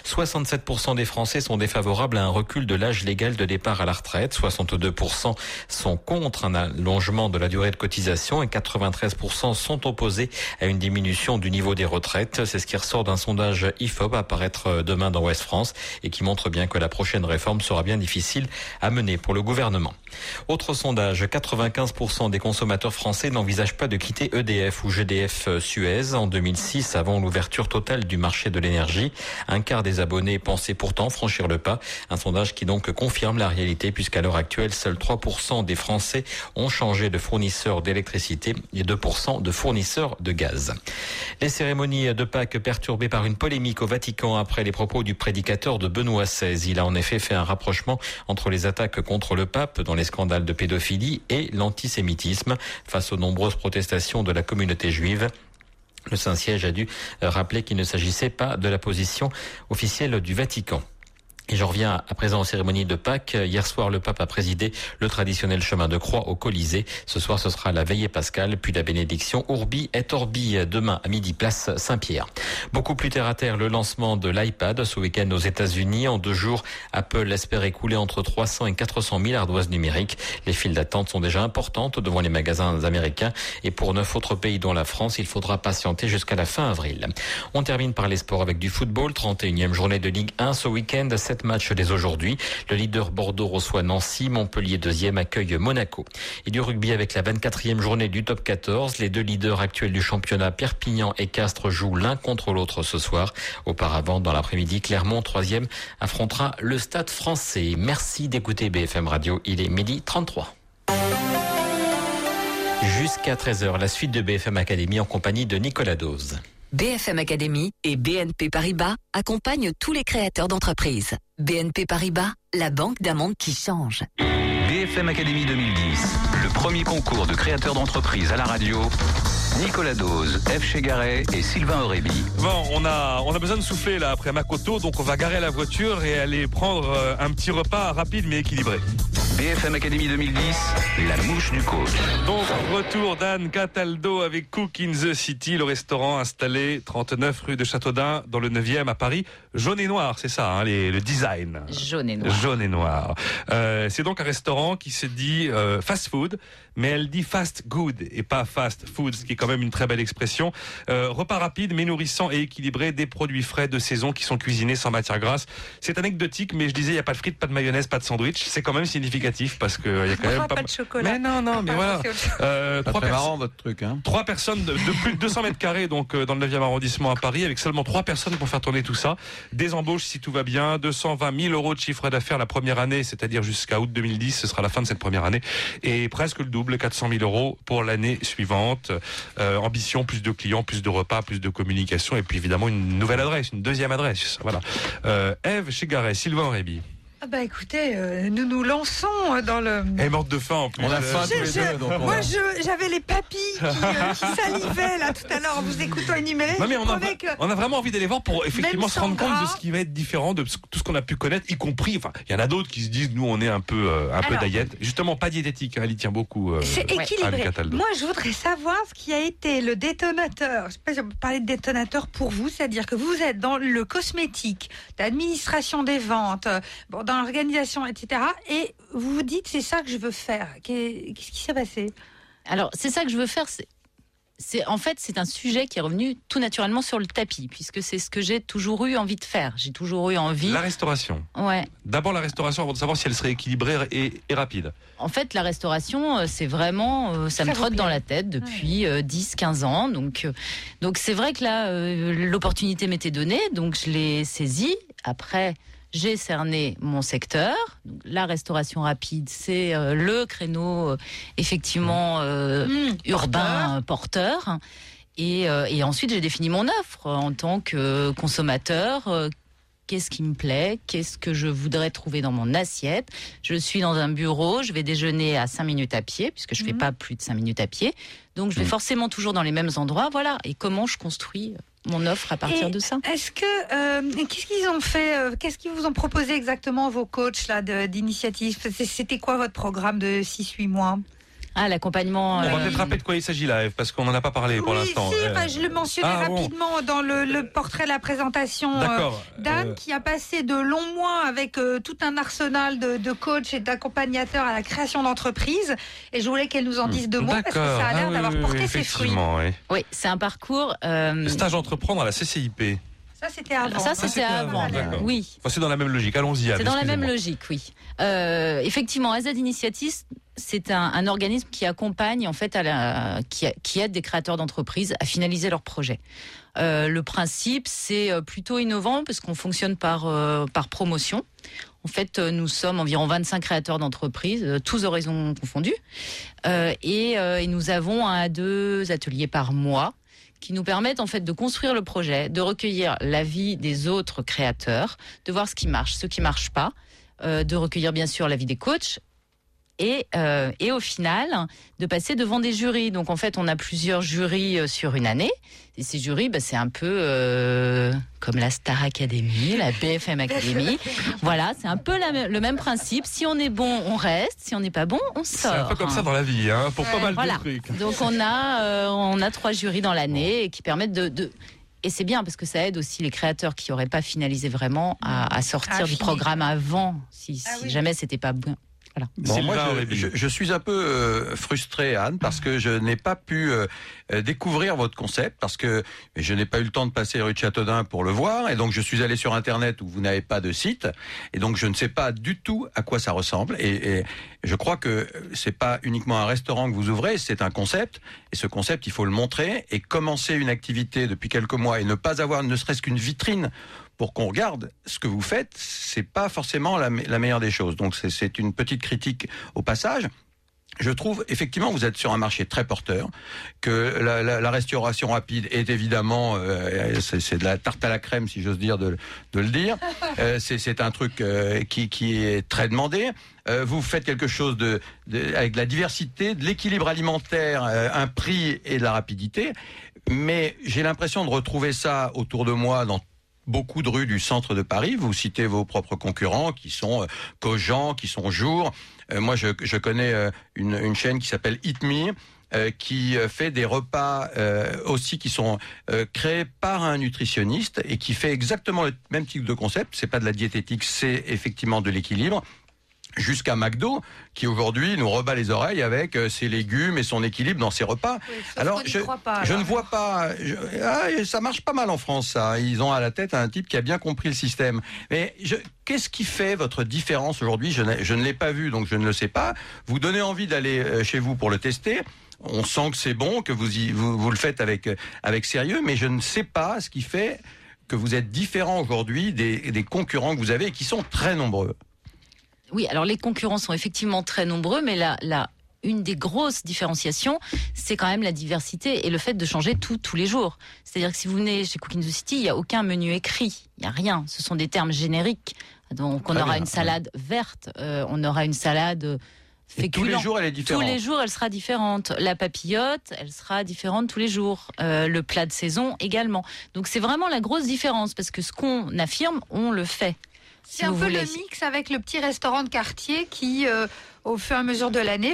67% des Français sont défavorables à un recul de l'âge légal de départ à la retraite. 62% sont contre un allongement de la durée de cotisation et 93% sont opposés à une diminution du niveau des retraites. C'est ce qui ressort d'un sondage IFOP à apparaître demain dans Ouest France et qui montre bien que la prochaine réforme sera bien difficile à mener pour le gouvernement. Autre sondage, 95% des consommateurs français n'envisagent pas de quitter EDF ou GDF Suez en 2006 avant l'ouverture totale du marché de l'énergie. Un quart des abonnés pensaient pourtant franchir le pas. Un sondage qui donc confirme la réalité puisqu'à l'heure actuelle, seuls 3% des Français ont changé de fournisseurs d'électricité et 2% de fournisseurs de gaz. Les cérémonies de Pâques perturbées par une polémique au Vatican après les propos du prédicateur de Benoît XVI. Il a en effet fait un rapprochement entre les attaques contre le pape dans les scandales de pédophilie et l'antisémitisme face aux nombreuses protestations de la communauté juive. Le Saint-Siège a dû rappeler qu'il ne s'agissait pas de la position officielle du Vatican. Et je reviens à présent aux cérémonies de Pâques. Hier soir, le pape a présidé le traditionnel chemin de croix au Colisée. Ce soir, ce sera la veillée pascale, puis la bénédiction Urbi et Orbi demain à midi, place Saint-Pierre. Beaucoup plus terre à terre, le lancement de l'iPad ce week-end aux États-Unis. En deux jours, Apple espère écouler entre 300 et 400 000 ardoises numériques. Les files d'attente sont déjà importantes devant les magasins américains. Et pour neuf autres pays, dont la France, il faudra patienter jusqu'à la fin avril. On termine par les sports avec du football. 31e journée de Ligue 1 ce week-end match dès aujourd'hui. Le leader Bordeaux reçoit Nancy, Montpellier deuxième accueille Monaco. Et du rugby avec la 24e journée du top 14, les deux leaders actuels du championnat Perpignan et Castres jouent l'un contre l'autre ce soir. Auparavant, dans l'après-midi, Clermont troisième affrontera le Stade français. Merci d'écouter BFM Radio. Il est midi 33. Jusqu'à 13h, la suite de BFM Academy en compagnie de Nicolas Dose. BFM Academy et BNP Paribas accompagnent tous les créateurs d'entreprises. BNP Paribas, la banque d'un qui change. BFM Academy 2010, le premier concours de créateurs d'entreprises à la radio. Nicolas Dose, F. Chegaray et Sylvain Aurébi. Bon, on a, on a besoin de souffler là après Makoto, donc on va garer la voiture et aller prendre euh, un petit repas rapide mais équilibré. BFM Academy 2010, la mouche du coach. Donc, retour d'Anne Cataldo avec Cook in the City, le restaurant installé 39 rue de Châteaudun dans le 9e à Paris. Jaune et noir, c'est ça, hein, les, le design. Jaune et noir. Jaune et noir. Euh, c'est donc un restaurant qui se dit euh, fast food, mais elle dit fast good et pas fast food, ce qui est quand même une très belle expression. Euh, repas rapide, mais nourrissant et équilibré, des produits frais de saison qui sont cuisinés sans matière grasse. C'est anecdotique, mais je disais, il n'y a pas de frites, pas de mayonnaise, pas de sandwich. C'est quand même significatif parce que il y a quand même pas, pas, pas de chocolat. Mais non, non, mais Ah, voilà. Euh, Pas trois très personnes. marrant votre truc. Hein. Trois personnes de, de plus de 200 mètres carrés, donc euh, dans le 9e arrondissement à Paris, avec seulement trois personnes pour faire tourner tout ça. Des embauches si tout va bien, 220 000 euros de chiffre d'affaires la première année, c'est-à-dire jusqu'à août 2010, ce sera la fin de cette première année, et presque le double, 400 000 euros pour l'année suivante. Euh, ambition, plus de clients, plus de repas, plus de communication, et puis évidemment une nouvelle adresse, une deuxième adresse. Voilà. Euh, Eve Chegaret, Sylvain Réby. Ah bah écoutez, euh, nous nous lançons euh, dans le... Elle est morte de faim en plus. On a faim Je- tous les je- deux. donc on moi, a- j'avais les papilles qui, euh, qui salivaient là tout à l'heure en vous écoutant énumérer. Non, mais on a, trouvais que- on a vraiment envie d'aller voir pour effectivement se rendre compte de ce qui va être différent de tout ce qu'on a pu connaître, y compris, enfin, il y en a d'autres qui se disent, nous, on est un peu, euh, un peu diète. Justement, pas diététique, hein, elle y tient beaucoup. euh, C'est équilibré. Moi, je voudrais savoir ce qui a été le détonateur. Je sais pas si on peut parler de détonateur pour vous, c'est-à-dire que vous êtes dans le cosmétique, l'administration des ventes, bon, dans l'organisation, etc. Et vous vous dites, c'est ça que je veux faire. Qu'est- Qu'est-ce qui s'est passé? Alors, c'est ça que je veux faire. C'est, en fait, c'est un sujet qui est revenu tout naturellement sur le tapis, puisque c'est ce que j'ai toujours eu envie de faire. J'ai toujours eu envie. La restauration. Ouais. D'abord la restauration avant de savoir si elle serait équilibrée et, et rapide. En fait, la restauration, euh, c'est vraiment, euh, ça, Ça me trotte dans la tête depuis 10-15 ans. Donc, euh, donc c'est vrai que là, euh, l'opportunité m'était donnée, donc je l'ai saisie. Après, j'ai cerné mon secteur. Donc, la restauration rapide, c'est euh, le créneau euh, effectivement euh, Mmh, urbain porteur. Et, euh, et ensuite, j'ai défini mon offre en tant que consommateur. euh, Qu'est-ce qui me plaît? Qu'est-ce que je voudrais trouver dans mon assiette? Je suis dans un bureau, je vais déjeuner à 5 minutes à pied, puisque je ne fais Mhm. pas plus de 5 minutes à pied. Donc, je vais forcément toujours dans les mêmes endroits. Voilà. Et comment je construis mon offre à partir Et de ça. Est-ce que euh, qu'est-ce qu'ils ont fait euh, Qu'est-ce qu'ils vous ont proposé exactement vos coachs là d'initiative? C'était quoi votre programme de 6-8 mois? Ah, l'accompagnement. On va euh, peut-être rappeler de quoi il s'agit là, Eve, parce qu'on n'en a pas parlé pour Oui, l'instant. si, Euh, je le mentionnais ah, bon. rapidement dans le, le portrait de la présentation euh, d'Anne Euh, qui a passé de longs mois avec euh, tout un arsenal de, de coachs et d'accompagnateurs à la création d'entreprises. Et je voulais qu'elle nous en dise deux mots parce que ça a l'air Ah oui, d'avoir oui, porté oui, ses fruits. oui. Oui, c'est un parcours. euh, Stage entreprendre à la CCIP. Ça, c'était avant. ça, hein. c'était avant. D'accord. Oui. Enfin, c'est dans la même logique. Allons-y. C'est dans la même logique, oui. Euh, effectivement, AZ Initiative, c'est un, organisme qui accompagne en fait, qui, aide des créateurs d'entreprises à finaliser leurs projets. Euh, le principe, c'est euh, plutôt innovant parce qu'on fonctionne par euh, par promotion. En fait, nous sommes environ 25 créateurs d'entreprises, tous horizons confondus, et, nous avons un à deux ateliers par mois qui nous permettent en fait de construire le projet, de recueillir l'avis des autres créateurs, de voir ce qui marche, ce qui marche pas, de recueillir bien sûr l'avis des coachs et, euh, et au final de passer devant des jurys. Donc en fait, on a plusieurs jurys euh, sur une année. Et ces jurys, bah, c'est un peu euh, comme la Star Academy, la BFM Academy. voilà, c'est un peu la le même principe. Si on est bon, on reste. Si on n'est pas bon, on C'est sort. un peu comme ça dans la vie, hein, pour pas mal Voilà. de trucs. Donc on a, euh, on a trois jurys dans l'année qui permettent de, de- et c'est bien parce que ça aide aussi les créateurs qui n'auraient pas finalisé vraiment à, à sortir du programme avant, si, Ah si oui. jamais c'était pas bon. Voilà. Bon, moi, je suis un peu euh, frustré, Anne, parce que je n'ai pas pu euh, euh, découvrir votre concept, parce que je n'ai pas eu le temps de passer rue de Châteaudun pour le voir, et donc je suis allé sur Internet où vous n'avez pas de site, et donc je ne sais pas du tout à quoi ça ressemble, et, et je crois que c'est pas uniquement un restaurant que vous ouvrez, c'est un concept, et ce concept, il faut le montrer, et commencer une activité depuis quelques mois et ne pas avoir ne serait-ce qu'une vitrine pour qu'on regarde ce que vous faites, c'est pas forcément la, me- la meilleure des choses. Donc c'est- une petite critique au passage. Je trouve effectivement vous êtes sur un marché très porteur, que la, la- la restauration rapide est évidemment euh, c'est c'est de la tarte à la crème si j'ose dire de, de le dire. Euh, c'est un truc euh, qui, qui est très demandé. Euh, vous faites quelque chose de, de- avec de la diversité, de l'équilibre alimentaire, euh, un prix et de la rapidité. Mais j'ai l'impression de retrouver ça autour de moi dans beaucoup de rues du centre de Paris. Vous citez vos propres concurrents qui sont euh, Cogent, qui sont Jour. Euh, moi, je, je connais euh, une, une chaîne qui s'appelle Eat Me. euh, qui euh, fait des repas euh, aussi qui sont créés par un nutritionniste et qui fait exactement le même type de concept. C'est pas de la diététique, c'est effectivement de l'équilibre. Jusqu'à McDo, qui aujourd'hui nous rebat les oreilles avec euh, ses légumes et son équilibre dans ses repas. alors, je, pas, je ne vois pas. je- ah, ça marche pas mal en France, ça. Ils ont à la tête un type qui a bien compris le système. Mais je- qu'est-ce qui fait votre différence aujourd'hui? Je, je ne l'ai pas vu, donc je ne le sais pas. Vous donnez envie d'aller euh, chez vous pour le tester. On sent que c'est bon, que vous, y, vous, vous le faites avec, euh, avec sérieux, mais je ne sais pas ce qui fait que vous êtes différent aujourd'hui des, des concurrents que vous avez et qui sont très nombreux. Oui, alors les concurrents sont effectivement très nombreux, mais là, là, une des grosses différenciations, c'est quand même la diversité et le fait de changer tout tous les jours. C'est-à-dire que si vous venez chez Cooking the City, il n'y a aucun menu écrit, il n'y a rien. Ce sont des termes génériques. Donc on Très aura bien. une salade verte, euh, on aura une salade Et tous les féculent. jours, elle est différente. Tous les jours, elle sera différente. La papillote, elle sera différente tous les jours. Euh, le plat de saison également. Donc c'est vraiment la grosse différence parce que ce qu'on affirme, on le fait. Si C'est un peu voulez. le mix avec le petit restaurant de quartier qui, euh, au fur et à mesure de l'année,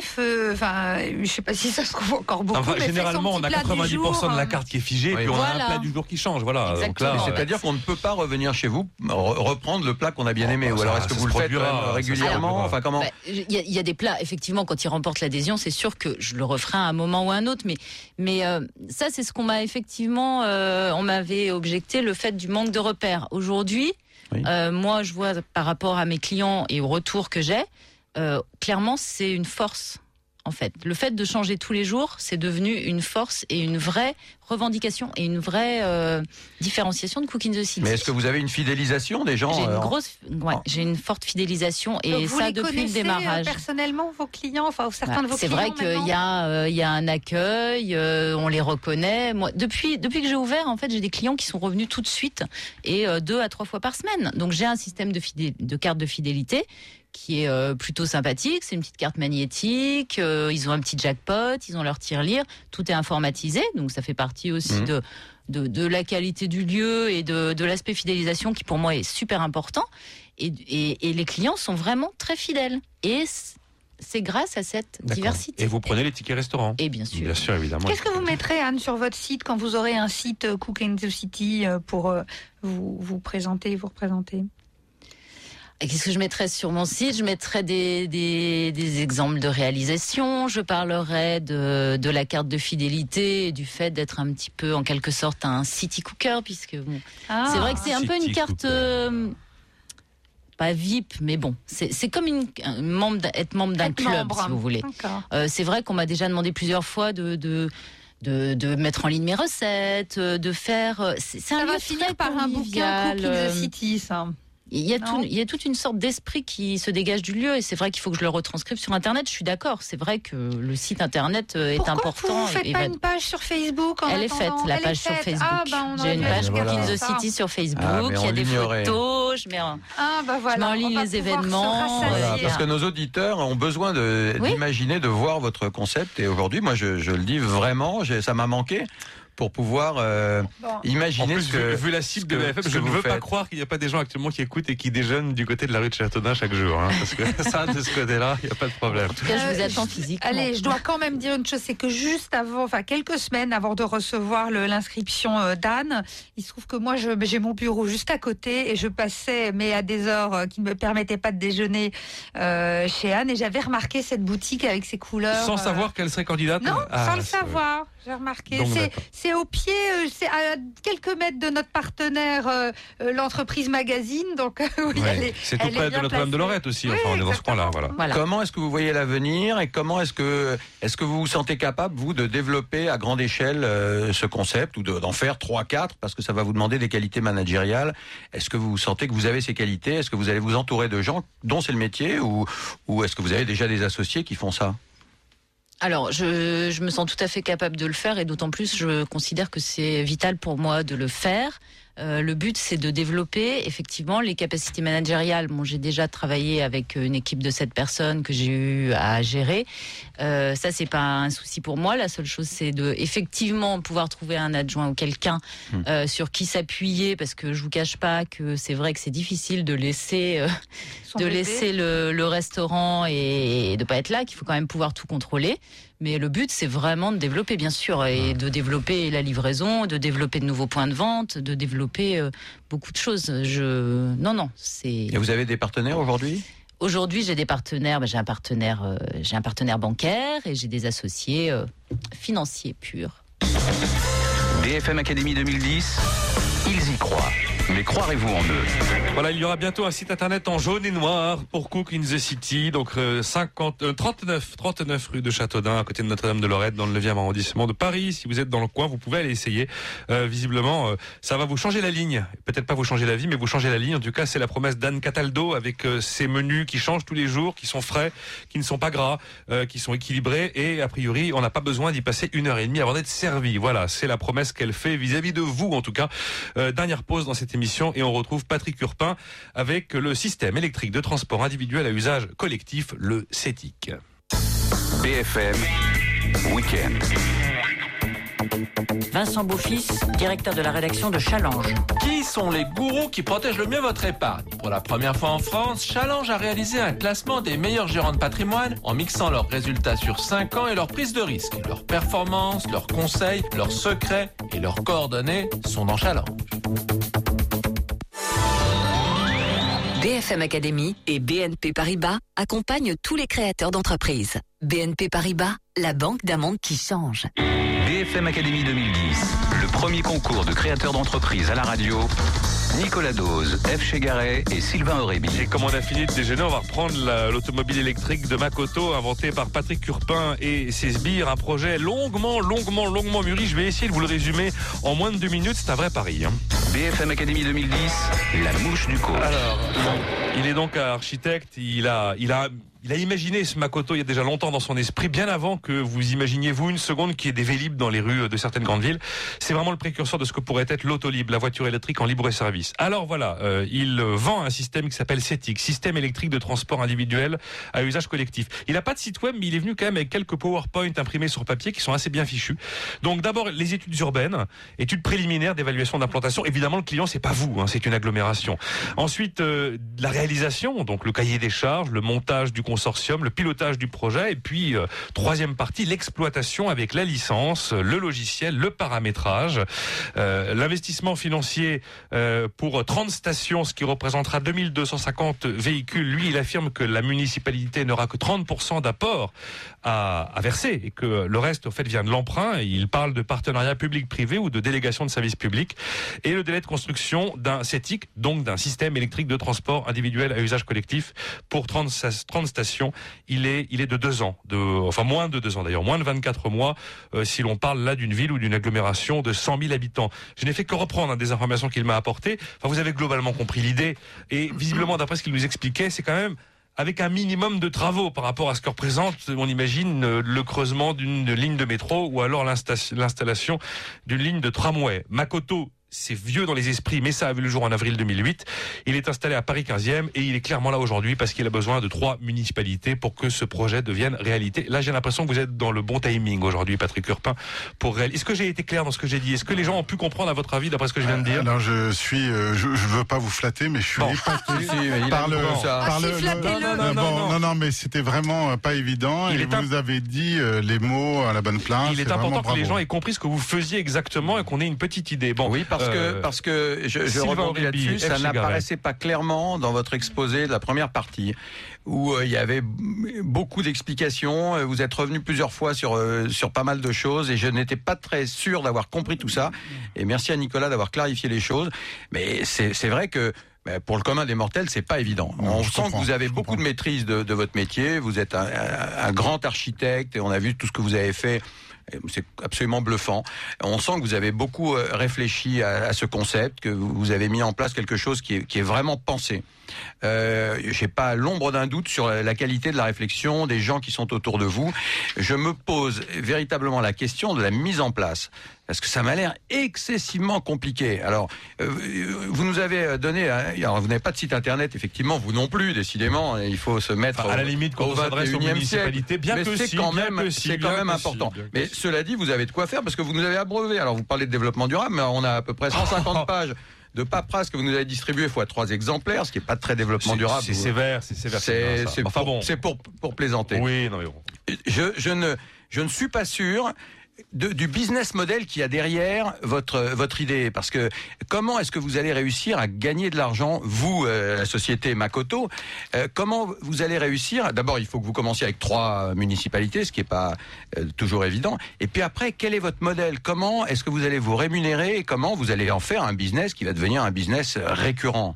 enfin, je sais pas si ça se trouve encore beaucoup. Enfin, mais généralement, on a plat du 90% jour, de la euh, carte qui est figée, Oui. puis on a un plat du jour qui change. Voilà. Euh, C'est-à-dire qu'on ne peut pas revenir chez vous re- reprendre le plat qu'on a bien aimé. bah, Ou alors est-ce que vous le faites régulièrement. Enfin comment Bah, Il y, a- il y a des plats, effectivement, quand ils remportent l'adhésion, c'est sûr que je le referai à un moment ou à un autre. Mais, mais euh, ça, c'est ce qu'on m'a effectivement, euh, on m'avait objecté le fait du manque de repères. Aujourd'hui, Euh, moi, je vois par rapport à mes clients et au retour que j'ai, euh, clairement, c'est une force. En fait, le fait de changer tous les jours, c'est devenu une force et une vraie revendication et une vraie euh, différenciation de Cooking the City. Mais est-ce que vous avez une fidélisation des gens J'ai une euh, grosse, ouais, j'ai une forte fidélisation et ça les depuis le euh, démarrage. personnellement, vos clients, enfin, certains Ouais, de vos C'est clients. vrai qu'il y a, euh, il y a un accueil, euh, on les reconnaît. Moi, depuis, depuis que j'ai ouvert, en fait, j'ai des clients qui sont revenus tout de suite et euh, deux à trois fois par semaine. Donc j'ai un système de, fidé- de carte de fidélité qui est euh, plutôt sympathique. C'est une petite carte magnétique. euh, ils ont un petit jackpot, ils ont leur tirelire. Tout est informatisé, donc ça fait partie aussi Mhm. de, de de la qualité du lieu et de, de l'aspect fidélisation qui pour moi est super important. Et, et, et les clients sont vraiment très fidèles. Et c'est grâce à cette diversité. Et vous prenez les tickets restaurants Et bien sûr. Bien sûr, évidemment. Qu'est-ce que vous mettrez, Anne, sur votre site quand vous aurez un site euh, Cook in the City pour vous, vous présenter, vous représenter? Et qu'est-ce que je mettrais sur mon site? Je mettrais des, des, des exemples de réalisation. Je parlerai de, de la carte de fidélité et du fait d'être un petit peu, en quelque sorte, un city cooker, puisque bon, Ah. c'est vrai que c'est un peu une carte. euh, pas VIP, mais bon, c'est c'est comme une, un membre, être membre d'un club, membre. si vous voulez. Euh, c'est vrai qu'on m'a déjà demandé plusieurs fois de, de, de, de mettre en ligne mes recettes, euh, de faire. C'est Ça lieu va finir très par un bouquin convivial, Cook in euh, the City, ça. Il y, a tout, il y a toute une sorte d'esprit qui se dégage du lieu et c'est vrai qu'il faut que je le retranscrive sur Internet. Je suis d'accord, c'est vrai que le site Internet euh, est Pourquoi important. vous ne faites et pas va- une page sur Facebook en Elle est faite, la page sur. Facebook. Ah, bah, J'ai une page the. City sur Facebook, Ah, mais il y a des photos, je mets un- Ah, bah Je mets en ligne les événements. Voilà, parce que nos auditeurs ont besoin de- Oui. d'imaginer, de voir votre concept. Et aujourd'hui, moi, je, je le dis vraiment, j'ai- ça m'a manqué pour pouvoir euh, Bon. En imaginer plus, ce que, vu, vu la cible de BFM, je ne veux pas croire qu'il n'y a pas des gens actuellement qui écoutent et qui déjeunent du côté de la rue de Châteaudun chaque jour. hein, parce que ça, de ce côté-là, il n'y a pas de problème. En tout cas, je vous attends physiquement. Allez, je dois quand même dire une chose, c'est que juste avant, enfin quelques semaines avant de recevoir l'inscription euh, d'Anne, il se trouve que moi j'ai mon bureau juste à côté et je passais, mais à des heures euh, qui ne me permettaient pas de déjeuner euh, chez Anne et j'avais remarqué cette boutique avec ses couleurs. Sans euh, savoir qu'elle serait candidate Non, Ah, sans le savoir, j'ai remarqué. C'est-. C'est au pied, euh, c'est à quelques mètres de notre partenaire, euh, euh, l'entreprise Magazine. Donc oui, Ouais. elle est. C'est tout elle est près de Notre-Dame de. Lorette aussi. Oui, enfin, on est dans ce coin-là. Voilà. Voilà. Comment est-ce que vous voyez l'avenir et comment est-ce que est-ce que vous vous sentez capable vous de développer à grande échelle euh, ce concept ou de- d'en faire trois quatre parce que ça va vous demander des qualités managériales. Est-ce que vous sentez que vous avez ces qualités? Est-ce que vous allez vous entourer de gens dont c'est le métier ou ou est-ce que vous avez déjà des associés qui font ça? Alors, je, me sens tout à fait capable de le faire et d'autant plus, je considère que c'est vital pour moi de le faire. Euh, le but, c'est de développer effectivement les capacités managériales. Bon, j'ai déjà travaillé avec une équipe de sept personnes que j'ai eu à gérer. Euh, ça, c'est pas un souci pour moi. La seule chose, c'est de effectivement pouvoir trouver un adjoint ou quelqu'un Hmm. euh, sur qui s'appuyer, parce que je vous cache pas que c'est vrai que c'est difficile de laisser euh, de laisser le, le restaurant et, et de pas être là, qu'il faut quand même pouvoir tout contrôler. Mais le but, c'est vraiment de développer, bien sûr, et de développer la livraison, de développer de nouveaux points de vente, de développer euh, beaucoup de choses. Je, non, non, c'est Et vous avez des partenaires aujourd'hui? Aujourd'hui, j'ai des partenaires. ben, j'ai un partenaire, euh, j'ai un partenaire bancaire et j'ai des associés euh, financiers purs. BFM Academy 2010, ils y croient. Mais croirez-vous en eux Voilà, il y aura bientôt un site internet en jaune et noir pour Cook in the City, donc euh, 50, euh, 39, 39 rue de Châteaudun, à côté de Notre-Dame-de-Lorette, dans le 9e arrondissement de Paris. Si vous êtes dans le coin, vous pouvez aller essayer. Euh, visiblement, euh, ça va vous changer la ligne. Peut-être pas vous changer la vie, mais vous changer la ligne. En tout cas, c'est la promesse d'Anne Cataldo avec euh, ces menus qui changent tous les jours, qui sont frais, qui ne sont pas gras, euh, qui sont équilibrés et a priori, on n'a pas besoin d'y passer une heure et demie avant d'être servi. Voilà, c'est la promesse qu'elle fait vis-à-vis de vous, en tout cas. Euh, dernière pause dans cette émission et on retrouve Patrick Urpin avec le système électrique de transport individuel à usage collectif, le CETIC. BFM Week-end. Vincent Beaufils, directeur de la rédaction de Challenge. Qui sont les gourous qui protègent le mieux votre épargne Pour la première fois en France, Challenge a réalisé un classement des meilleurs gérants de patrimoine en mixant leurs résultats sur 5 ans et leurs prises de risque. Leurs performances, leurs conseils, leurs secrets et leurs coordonnées sont dans Challenge. BFM Academy et BNP Paribas accompagnent tous les créateurs d'entreprises. BNP Paribas, la banque d'un qui change. BFM Academy 2010, le premier concours de créateurs d'entreprise à la radio. Nicolas Dose, F. Chegaray et Sylvain Aurébi. Et comme on a fini de déjeuner, on va reprendre la- l'automobile électrique de Makoto, inventée par Patrick Curpin et ses sbires. Un projet longuement, longuement, longuement mûri. Je vais essayer de vous le résumer en moins de deux minutes. C'est un vrai pari. hein. BFM Academy 2010, la mouche du coach. Alors, il est donc architecte. Il a, il a, il a imaginé ce Makoto il y a déjà longtemps dans son esprit, bien avant que vous imaginiez vous une seconde qu'il y ait des Vélib dans les rues de certaines grandes villes. C'est vraiment le précurseur de ce que pourrait être l'autolib, la voiture électrique en libre service. Alors voilà, euh, il vend un système qui s'appelle CETIC, système électrique de transport individuel à usage collectif. Il n'a pas de site web, mais il est venu quand même avec quelques PowerPoint imprimés sur papier qui sont assez bien fichus. Donc d'abord les études urbaines, études préliminaires d'évaluation d'implantation. Évidemment, le client c'est pas vous, hein, c'est une agglomération. Ensuite, euh, la réalisation, donc le cahier des charges, le montage du le pilotage du projet, et puis euh, troisième partie, l'exploitation avec la licence, le logiciel, le paramétrage, Euh, l'investissement financier euh, pour 30 stations, ce qui représentera 2250 véhicules. Lui, il affirme que la municipalité n'aura que 30% d'apport à, verser et que le reste, au fait, vient de l'emprunt. Il parle de partenariat public-privé ou de délégation de services publics. Et le délai de construction d'un CETIC, donc d'un système électrique de transport individuel à usage collectif pour 30, sta- 30 stations, il est, il est de deux ans, de, enfin moins de deux ans d'ailleurs, moins de 24 mois, euh, si l'on parle là d'une ville ou d'une agglomération de 100 000 habitants. Je n'ai fait que reprendre hein, des informations qu'il m'a apportées. Enfin, vous avez globalement compris l'idée. Et visiblement, d'après ce qu'il nous expliquait, c'est quand même avec un minimum de travaux par rapport à ce que représente, on imagine, euh, le creusement d'une ligne de métro ou alors l'insta- l'installation d'une ligne de tramway. Makoto, c'est vieux dans les esprits, mais ça a vu le jour en avril 2008. Il est installé à Paris 15e et il est clairement là aujourd'hui parce qu'il a besoin de trois municipalités pour que ce projet devienne réalité. Là, j'ai l'impression que vous êtes dans le bon timing aujourd'hui, Patrick Urpin, pour réaliser. Est-ce que j'ai été clair dans ce que j'ai dit? Est-ce que les gens ont pu comprendre à votre avis d'après ce que je viens de dire? Alors je suis, euh, je, je veux pas vous flatter, mais je suis Bon. épaté Si, si, par le, par Ah, le, si, le- flattez-le. le- Non, non, bon, non. non, non, mais c'était vraiment euh, pas évident. Il et est vous avez dit euh, les mots à la bonne place. Il est c'est important que les gens aient compris ce que vous faisiez exactement et qu'on ait une petite idée. Bon, Oui, parce euh, que parce que je, je rebondis là-dessus, ça n'apparaissait pas clairement dans votre exposé de la première partie où euh, il y avait beaucoup d'explications. Euh, Vous êtes revenu plusieurs fois sur sur pas mal de choses et je n'étais pas très sûr d'avoir compris tout ça. Et merci à Nicolas d'avoir clarifié les choses. Mais c'est vrai que ben, pour le commun des mortels, c'est pas évident. Non, on sent que vous avez beaucoup de maîtrise de, de votre métier. Vous êtes un, un- un grand architecte et on a vu tout ce que vous avez fait. C'est absolument bluffant. On sent que vous avez beaucoup euh, réfléchi à, ce concept, que vous avez mis en place quelque chose qui est vraiment pensé. Euh, J'ai pas l'ombre d'un doute sur la qualité de la réflexion des gens qui sont autour de vous. Je me pose véritablement la question de la mise en place. Parce que ça m'a l'air excessivement compliqué. Alors, euh, vous nous avez donné, hein, alors vous n'avez pas de site internet, effectivement, vous non plus, décidément. Il faut se mettre Enfin, à la limite, quand au on s'adresse aux 21e municipalités, bien Mais que c'est si, quand bien même, si, c'est quand même si, important. Mais cela dit, vous avez de quoi faire parce que vous nous avez abreuvé. Alors, vous parlez de développement durable, mais on a à peu près 150 pages de paperasse que vous nous avez distribué fois trois exemplaires, ce qui est pas très développement durable. c'est sévère, c'est sévère, c'est Enfin pour, bon. c'est pour, pour plaisanter. Oui, non mais bon. Je, je ne, je ne suis pas sûr. De- du business model qu'il y a derrière votre votre idée. Parce que comment est-ce que vous allez réussir à gagner de l'argent vous euh, la société Makoto euh, comment vous allez réussir d'abord il faut que vous commenciez avec trois municipalités ce qui est pas euh, toujours évident. Et puis après quel est votre modèle? Comment est-ce que vous allez vous rémunérer et comment vous allez en faire un business qui va devenir un business euh, récurrent?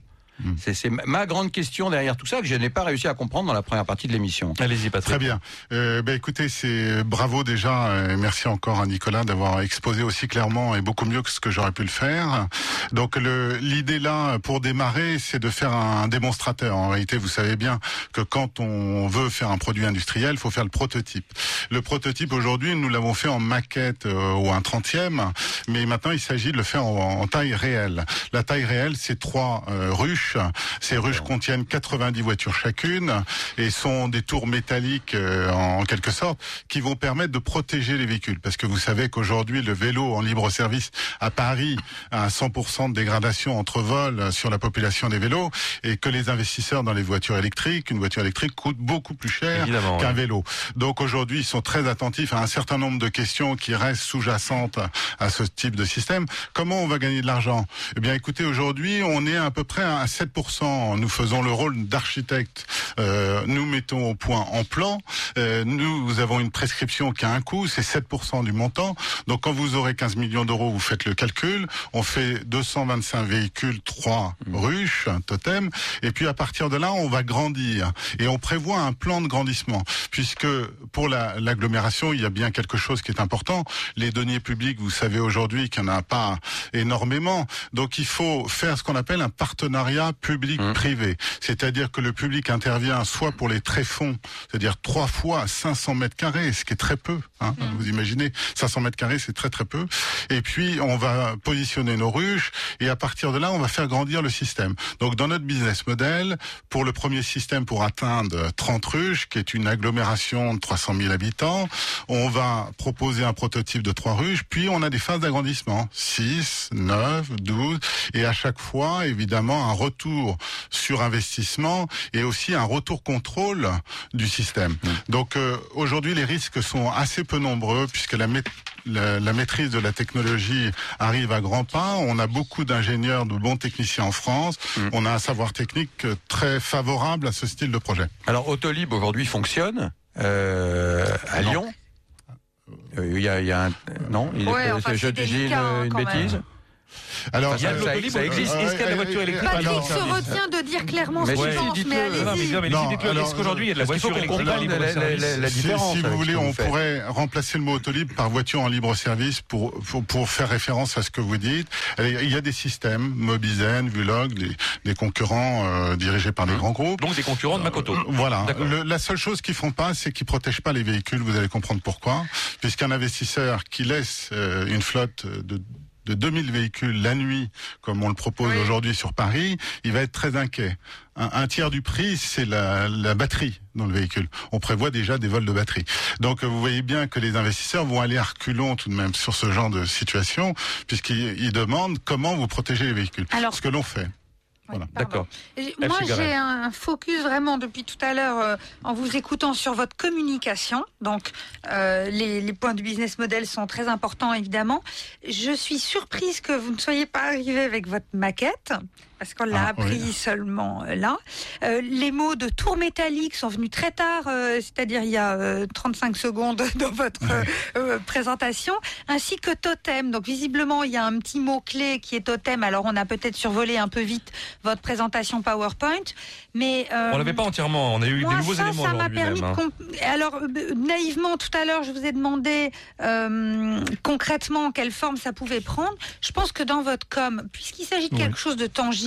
C'est c'est ma- grande question derrière tout ça que je n'ai pas réussi à comprendre dans la première partie de l'émission. Allez-y, Patrick. Très bien. Euh, ben écoutez, c'est bravo déjà. euh, merci encore à Nicolas d'avoir exposé aussi clairement et beaucoup mieux que ce que j'aurais pu le faire. Donc le l'idée là pour démarrer, c'est de faire un démonstrateur. En réalité, vous savez bien que quand on veut faire un produit industriel, il faut faire le prototype. Le prototype aujourd'hui, nous l'avons fait en maquette euh, ou un trentième, mais maintenant il s'agit de le faire en, en taille réelle. La taille réelle, c'est trois euh, ruches. Ces ruches contiennent 90 voitures chacune et sont des tours métalliques euh, en quelque sorte qui vont permettre de protéger les véhicules. Parce que vous savez qu'aujourd'hui, le vélo en libre service à Paris a un 100% de dégradation entre vols sur la population des vélos et que les investisseurs dans les voitures électriques, une voiture électrique coûte beaucoup plus cher qu'un ouais. vélo. Donc aujourd'hui, ils sont très attentifs à un certain nombre de questions qui restent sous-jacentes à ce type de système. Comment on va gagner de l'argent? Eh bien, écoutez, aujourd'hui, on est à peu près à 7%. Nous faisons le rôle d'architecte. Euh, nous mettons au point en plan. Euh, nous avons une prescription qui a un coût, c'est 7% du montant. Donc, quand vous aurez 15 millions d'euros, vous faites le calcul. On fait 225 véhicules, 3 ruches, un totem. Et puis, à partir de là, on va grandir. Et on prévoit un plan de grandissement. Puisque pour la- l'agglomération, il y a bien quelque chose qui est important. Les deniers publics, vous savez aujourd'hui qu'il n'y en a pas énormément. Donc, il faut faire ce qu'on appelle un partenariat public-privé. C'est-à-dire que le public intervient soit pour les tréfonds, c'est-à-dire trois fois 500 mètres carrés, ce qui est très peu. Hein, Vous imaginez, 500 mètres carrés, c'est très très peu. Et puis, on va positionner nos ruches et à partir de là, on va faire grandir le système. Donc, dans notre business model, pour le premier système, pour atteindre 30 ruches, qui est une agglomération de 300 000 habitants, on va proposer un prototype de trois ruches, puis on a des phases d'agrandissement, 6, 9, 12, et à chaque fois, évidemment, un retour sur investissement et aussi un retour contrôle du système. Donc euh, aujourd'hui, les risques sont assez peu nombreux puisque la, maît- la, la maîtrise de la technologie arrive à grands pas. On a beaucoup d'ingénieurs, de bons techniciens en France. On a un savoir technique très favorable à ce style de projet. Alors Autolib aujourd'hui fonctionne euh, à Non. Lyon? Euh, Il y a, il y a un non, il est- Ouais, enfin, je dis une, hein, une bêtise. même. Alors, Il y a de ça- l'autolib, ça existe. Est-ce qu'il y a de la voiture électrique Patrick se retient de dire clairement ce qu'il pense, mais allez-y. non, mais Non, dites-le, alors, est-ce qu'aujourd'hui il y a de la voiture électrique en comprenne libre la- la- service la- Si- différence Si, avec vous voulez, que on pourrait remplacer le mot autolibre par voiture en libre service pour, pour, pour faire référence à ce que vous dites. Il y a des systèmes, Mobizen, Vulog, des, des concurrents euh, dirigés par des grands groupes. Donc des concurrents de Makoto. Euh, Voilà. La seule chose qu'ils font pas, c'est qu'ils protègent pas les véhicules. Vous allez comprendre pourquoi. Puisqu'un investisseur qui laisse euh, une flotte de de 2000 véhicules la nuit, comme on le propose Oui. aujourd'hui sur Paris, il va être très inquiet. Un, un tiers du prix, c'est la, la batterie dans le véhicule. On prévoit déjà des vols de batterie. Donc euh, vous voyez bien que les investisseurs vont aller à reculons tout de même sur ce genre de situation, puisqu'ils ils demandent comment vous protégez les véhicules. Alors- ce que l'on fait. Voilà. D'accord. Moi, j'ai un focus vraiment depuis tout à l'heure euh, en vous écoutant sur votre communication. Donc, euh, les, les points du business model sont très importants, évidemment. Je suis surprise que vous ne soyez pas arrivé avec votre maquette. Parce qu'on l'a Ah, appris oui. seulement euh, là. Euh, les mots de tour métallique sont venus très tard, euh, c'est-à-dire il y a euh, 35 secondes dans votre euh, euh, présentation, ainsi que totem. Donc visiblement, il y a un petit mot-clé qui est totem. Alors on a peut-être survolé un peu vite votre présentation PowerPoint, mais... On l'avait pas entièrement, on a eu moi, des nouveaux ça, éléments ça m'a permis même. de hein. comp- Alors, naïvement, tout à l'heure, je vous ai demandé concrètement quelle forme ça pouvait prendre. Je pense que dans votre com, puisqu'il s'agit de Oui. quelque chose de tangible,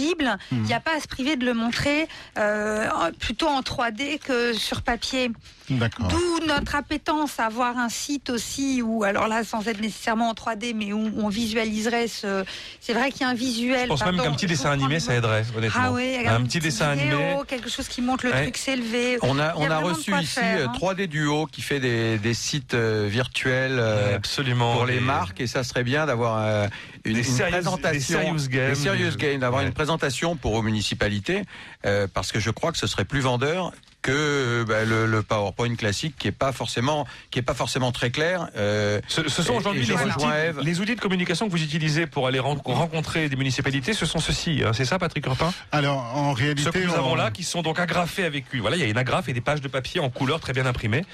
il n'y a pas à se priver de le montrer euh, plutôt en 3D que sur papier. D'accord. D'où notre appétence à avoir un site aussi où, alors là, sans être nécessairement en 3D, mais où on visualiserait ce. C'est vrai qu'il y a un visuel. Je pense même qu'un petit dessin animé, ça aiderait, honnêtement. Ah oui, un, petit dessin vidéo, animé. quelque chose qui montre le Ouais. truc s'élever. On a, on a reçu ici faire, euh, hein. 3D Duo qui fait des, des sites euh, virtuels Absolument. pour les marques et ça serait bien d'avoir une, une serious- présentation, des serious games. des serious games, d'avoir Ouais. une présentation pour aux municipalités euh, parce que je crois que ce serait plus vendeur que euh, bah, le, le PowerPoint classique qui est pas forcément qui est pas forcément très clair. Euh, Ce, ce sont aujourd'hui les, les outils de communication que vous utilisez pour aller ren- rencontrer des municipalités, ce sont ceux-ci. hein. C'est ça, Patrick Urpin? Alors, en réalité, Ceux que nous on- avons là, qui sont donc agrafés avec lui. Voilà, il y a une agrafe et des pages de papier en couleur très bien imprimées.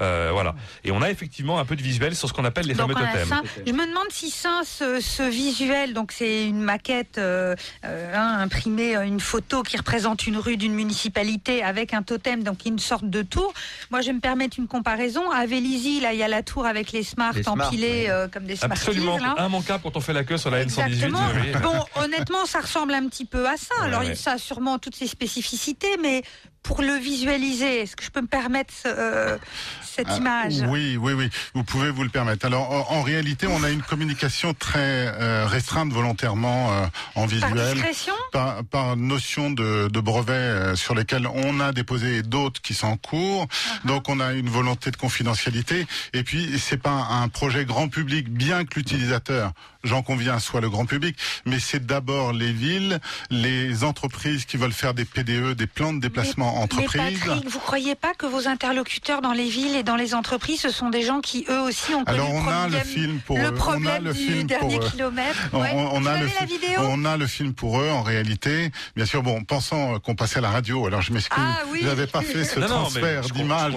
Euh, voilà. Et on a effectivement un peu de visuel sur ce qu'on appelle les Donc fameux totems. ça. Je me demande si ça, ce, ce visuel, donc c'est une maquette euh, euh, hein, imprimée, une photo qui représente une rue d'une municipalité avec un totem, donc une sorte de tour. Moi, je vais me permettre une comparaison. À Vélizy, là, il y a la tour avec les smarts Les Smarts, empilés oui. euh, comme des Smarties. Absolument là. immanquable quand on fait la queue sur la N118. Exactement. vous voyez. Bon, honnêtement, ça ressemble un petit peu à ça. Alors, ouais. ça a sûrement toutes ses spécificités, mais pour le visualiser, est-ce que je peux me permettre euh, cette Ah, image? Oui, oui, oui. Vous pouvez vous le permettre. Alors, en, en réalité, on a une communication très euh, restreinte volontairement euh, en Par visuel. discrétion? Par, par notion de, de brevets euh, sur lesquels on a déposé d'autres qui sont en cours. Uh-huh. Donc, on a une volonté de confidentialité. Et puis, c'est pas un projet grand public, bien que l'utilisateur, j'en conviens, soit le grand public, mais c'est d'abord les villes, les entreprises qui veulent faire des PDE, des plans de déplacement Mais entreprises. Patrick, vous croyez pas que vos interlocuteurs dans les villes et dans les entreprises, ce sont des gens qui eux aussi ont Alors le on a le film pour le eux. problème on a le du film dernier pour eux. kilomètre. On, Ouais. on- on Vous a le la fi- vidéo? on a le film pour eux en réalité. Bien sûr, bon, pensant euh, qu'on passait à la radio, alors je m'excuse, Ah oui. je n'avais pas fait ce Non, mais transfert d'image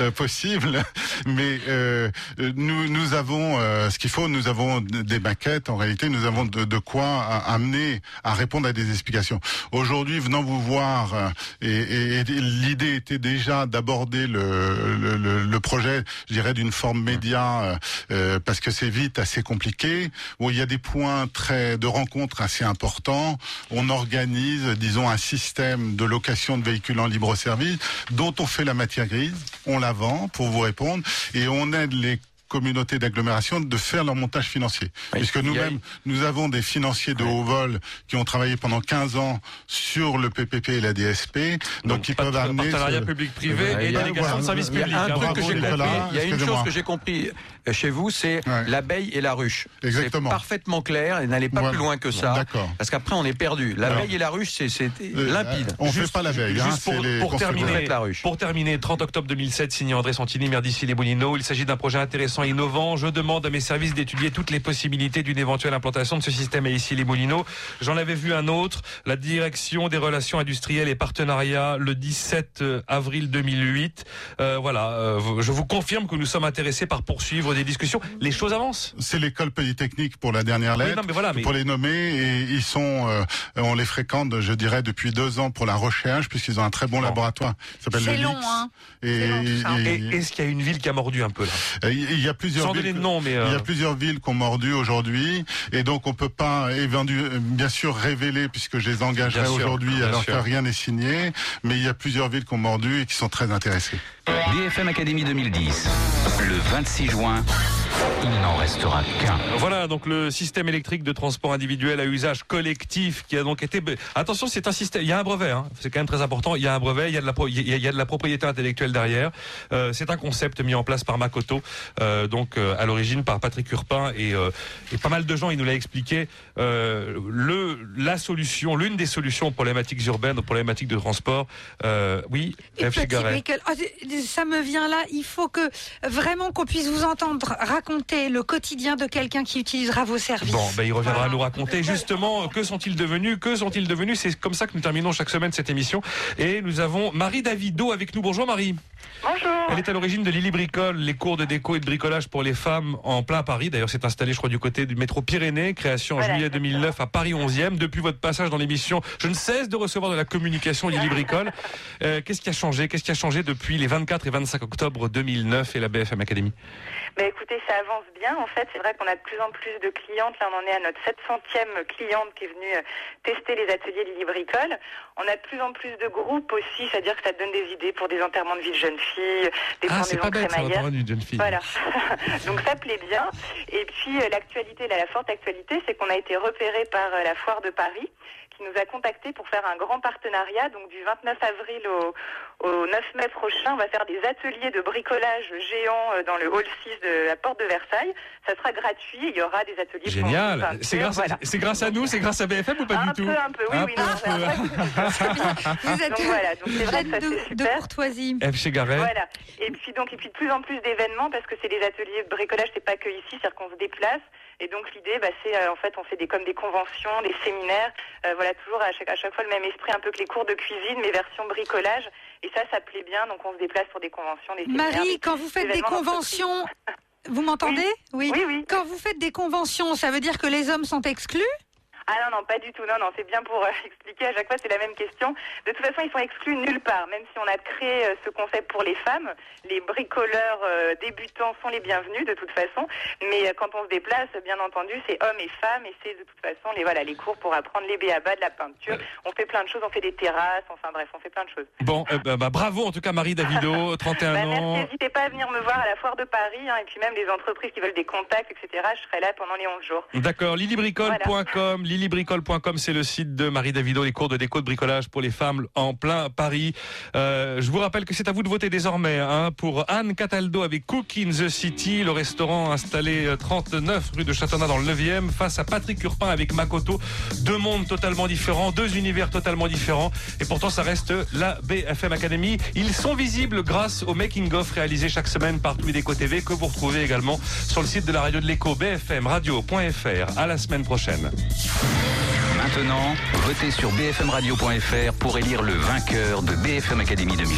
euh, possible, mais euh, nous nous avons euh, ce qu'il faut, nous avons des maquettes. En réalité, nous avons de, de quoi a- amener à répondre à des explications. Aujourd'hui, venant vous voir, euh, et, et- et l'idée était déjà d'aborder le, le, le- le projet, je dirais, d'une forme média, euh, euh, parce que c'est vite assez compliqué. Où il y a des points très de rencontres assez importants. On organise, disons, un système de location de véhicules en libre service dont on fait la matière grise, on la vend pour vous répondre, et on aide les communautés d'agglomération de faire leur montage financier. Puisque nous-mêmes, nous avons des financiers de haut vol qui ont travaillé pendant 15 ans sur le PPP et la DSP, donc, ils peuvent amener... partenariat public-privé et a- délégation de service il y a public, un truc Bravo, que j'ai Nicolas. compris, Il y a une chose que j'ai compris chez vous, c'est l'abeille et la ruche. Exactement. C'est parfaitement clair et n'allez pas Voilà. plus loin que ça. D'accord. Parce qu'après, on est perdu. L'abeille et la ruche, c'est c'est Euh, limpide. on fait pas l'abeille, hein, Juste pour, c'est les pour terminer, la ruche. pour terminer, 30 octobre 2007, signé André Santini, maire d'ici les Moulineaux. Il s'agit d'un projet intéressant et innovant. Je demande à mes services d'étudier toutes les possibilités d'une éventuelle implantation de ce système à ici les Moulineaux. J'en avais vu un autre, la direction des relations industrielles et partenariats, le 17 avril 2008. Euh, voilà, euh, je vous confirme que nous sommes intéressés par poursuivre des discussions. Les choses avancent. C'est l'école polytechnique pour la dernière Oui, lettre, non, mais voilà, mais- pour les nommer, et ils sont, euh, on les fréquente, je dirais, depuis deux ans pour la recherche, puisqu'ils ont un très bon laboratoire. s'appelle C'est le long, hein. Et, est-ce qu'il y a une ville qui a mordu un peu là? Il y a plusieurs Sans villes, donner de nom, mais il y euh, a plusieurs villes qui ont mordu aujourd'hui, et donc on peut pas, et vendu- euh, bien sûr, révéler puisque je les engagerai aujourd'hui alors sûr. que rien n'est signé, mais il y a plusieurs villes qui ont mordu et qui sont très intéressées. BFM Academy 2010. Le 26 juin, now. Il n'en restera qu'un. Voilà donc le système électrique de transport individuel à usage collectif qui a donc été. Attention, c'est un système. Il y a un brevet, hein. c'est quand même très important. Il y a un brevet, il y a de la, pro- il y a, il y a de la propriété intellectuelle derrière. Euh, c'est un concept mis en place par Makoto, euh, donc euh, à l'origine par Patrick Urpin et, euh, et pas mal de gens. Il nous l'a expliqué. Euh, le la solution, l'une des solutions aux problématiques urbaines, aux problématiques de transport. Euh, oui, F. Ah, c'est- ça me vient là. Il faut que vraiment qu'on puisse vous entendre raconter le quotidien de quelqu'un qui utilisera vos services. Bon, ben, il reviendra Voilà. nous raconter justement que sont-ils devenus, que sont-ils devenus. C'est comme ça que nous terminons chaque semaine cette émission. Et nous avons Marie Davido avec nous. Bonjour Marie. Bonjour. Elle est à l'origine de Lily Bricole, les cours de déco et de bricolage pour les femmes en plein Paris. D'ailleurs, c'est installé, je crois, du côté du métro Pyrénées, création en Voilà, juillet 2009 à Paris 11e. Depuis votre passage dans l'émission, je ne cesse de recevoir de la communication Lily Bricole. Euh, Qu'est-ce qui a changé? Qu'est-ce qui a changé depuis les 24 et 25 octobre 2009 et la BFM Academy Bah, écoutez, ça avance bien. En fait, c'est vrai qu'on a de plus en plus de clientes. Là, on en est à notre 700e cliente qui est venue euh, tester les ateliers Lily Bricole. On a de plus en plus de groupes aussi, c'est-à-dire que ça donne des idées pour des enterrements de vie de jeunes filles, des Ah, c'est pas bête, jeune fille. Voilà. Donc ça plaît bien. Et puis euh, l'actualité, la forte actualité, c'est qu'on a été repéré par euh, la foire de Paris, qui nous a contactés pour faire un grand partenariat. Donc du 29 avril au, au 9 mai prochain, on va faire des ateliers de bricolage géants euh, dans le hall 6 de la porte de Versailles. Ça sera gratuit. Il y aura des ateliers. Génial. peinture, C'est grâce, voilà. c'est grâce à nous, c'est grâce à BFM ou pas Un du tout peu, un peu, oui, Un oui, peu, non, un c'est peu. vrai. Vous êtes Donc voilà, donc c'est vrai que ça de, de super. courtoisie. F. Voilà. Et puis donc et puis de plus en plus d'événements parce que c'est des ateliers de bricolage, c'est pas que ici, c'est-à-dire qu'on se déplace. Et donc l'idée, bah, c'est euh, en fait on fait des comme des conventions, des séminaires, euh, voilà toujours à chaque à chaque fois le même esprit, un peu que les cours de cuisine, mais version bricolage. Et ça, ça plaît bien. Donc on se déplace pour des conventions, des séminaires. Marie, des- quand vous faites des conventions, vous m'entendez? Oui, oui. Quand vous faites des conventions, ça veut dire que les hommes sont exclus? Ah non, non, pas du tout. Non, non, c'est bien pour euh, expliquer. À chaque fois, c'est la même question. De toute façon, ils sont exclus nulle part. Même si on a créé euh, ce concept pour les femmes, les bricoleurs euh, débutants sont les bienvenus de toute façon. Mais quand on se déplace, bien entendu, c'est hommes et femmes. Et c'est de toute façon les, voilà, les cours pour apprendre les béabas de la peinture. On fait plein de choses. On fait des terrasses. Enfin bref, on fait plein de choses. Bon, bah, bah, bravo en tout cas Marie Davido, 31 Bah, ans. N'hésitez pas à venir me voir à la foire de Paris. hein, et puis même les entreprises qui veulent des contacts, etc. Je serai là pendant les 11 jours. D'accord, lilibricole.com, lilibricole.com, c'est le site de Marie Davido, les cours de déco de bricolage pour les femmes en plein Paris. Euh, je vous rappelle que c'est à vous de voter désormais hein, pour Anne Cataldo avec Cook in the City, le restaurant installé euh, 39 rue de Châtonnat dans le 9e, face à Patrick Urpin avec Makoto. Deux mondes totalement différents, deux univers totalement différents, et pourtant ça reste la BFM Academy. Ils sont visibles grâce au making-of réalisé chaque semaine par Twideco TV que vous retrouvez également sur le site de la radio de l'écho bfmradio.fr. À la semaine prochaine. Maintenant, votez sur bfmradio.fr pour élire le vainqueur de BFM Academy 2000.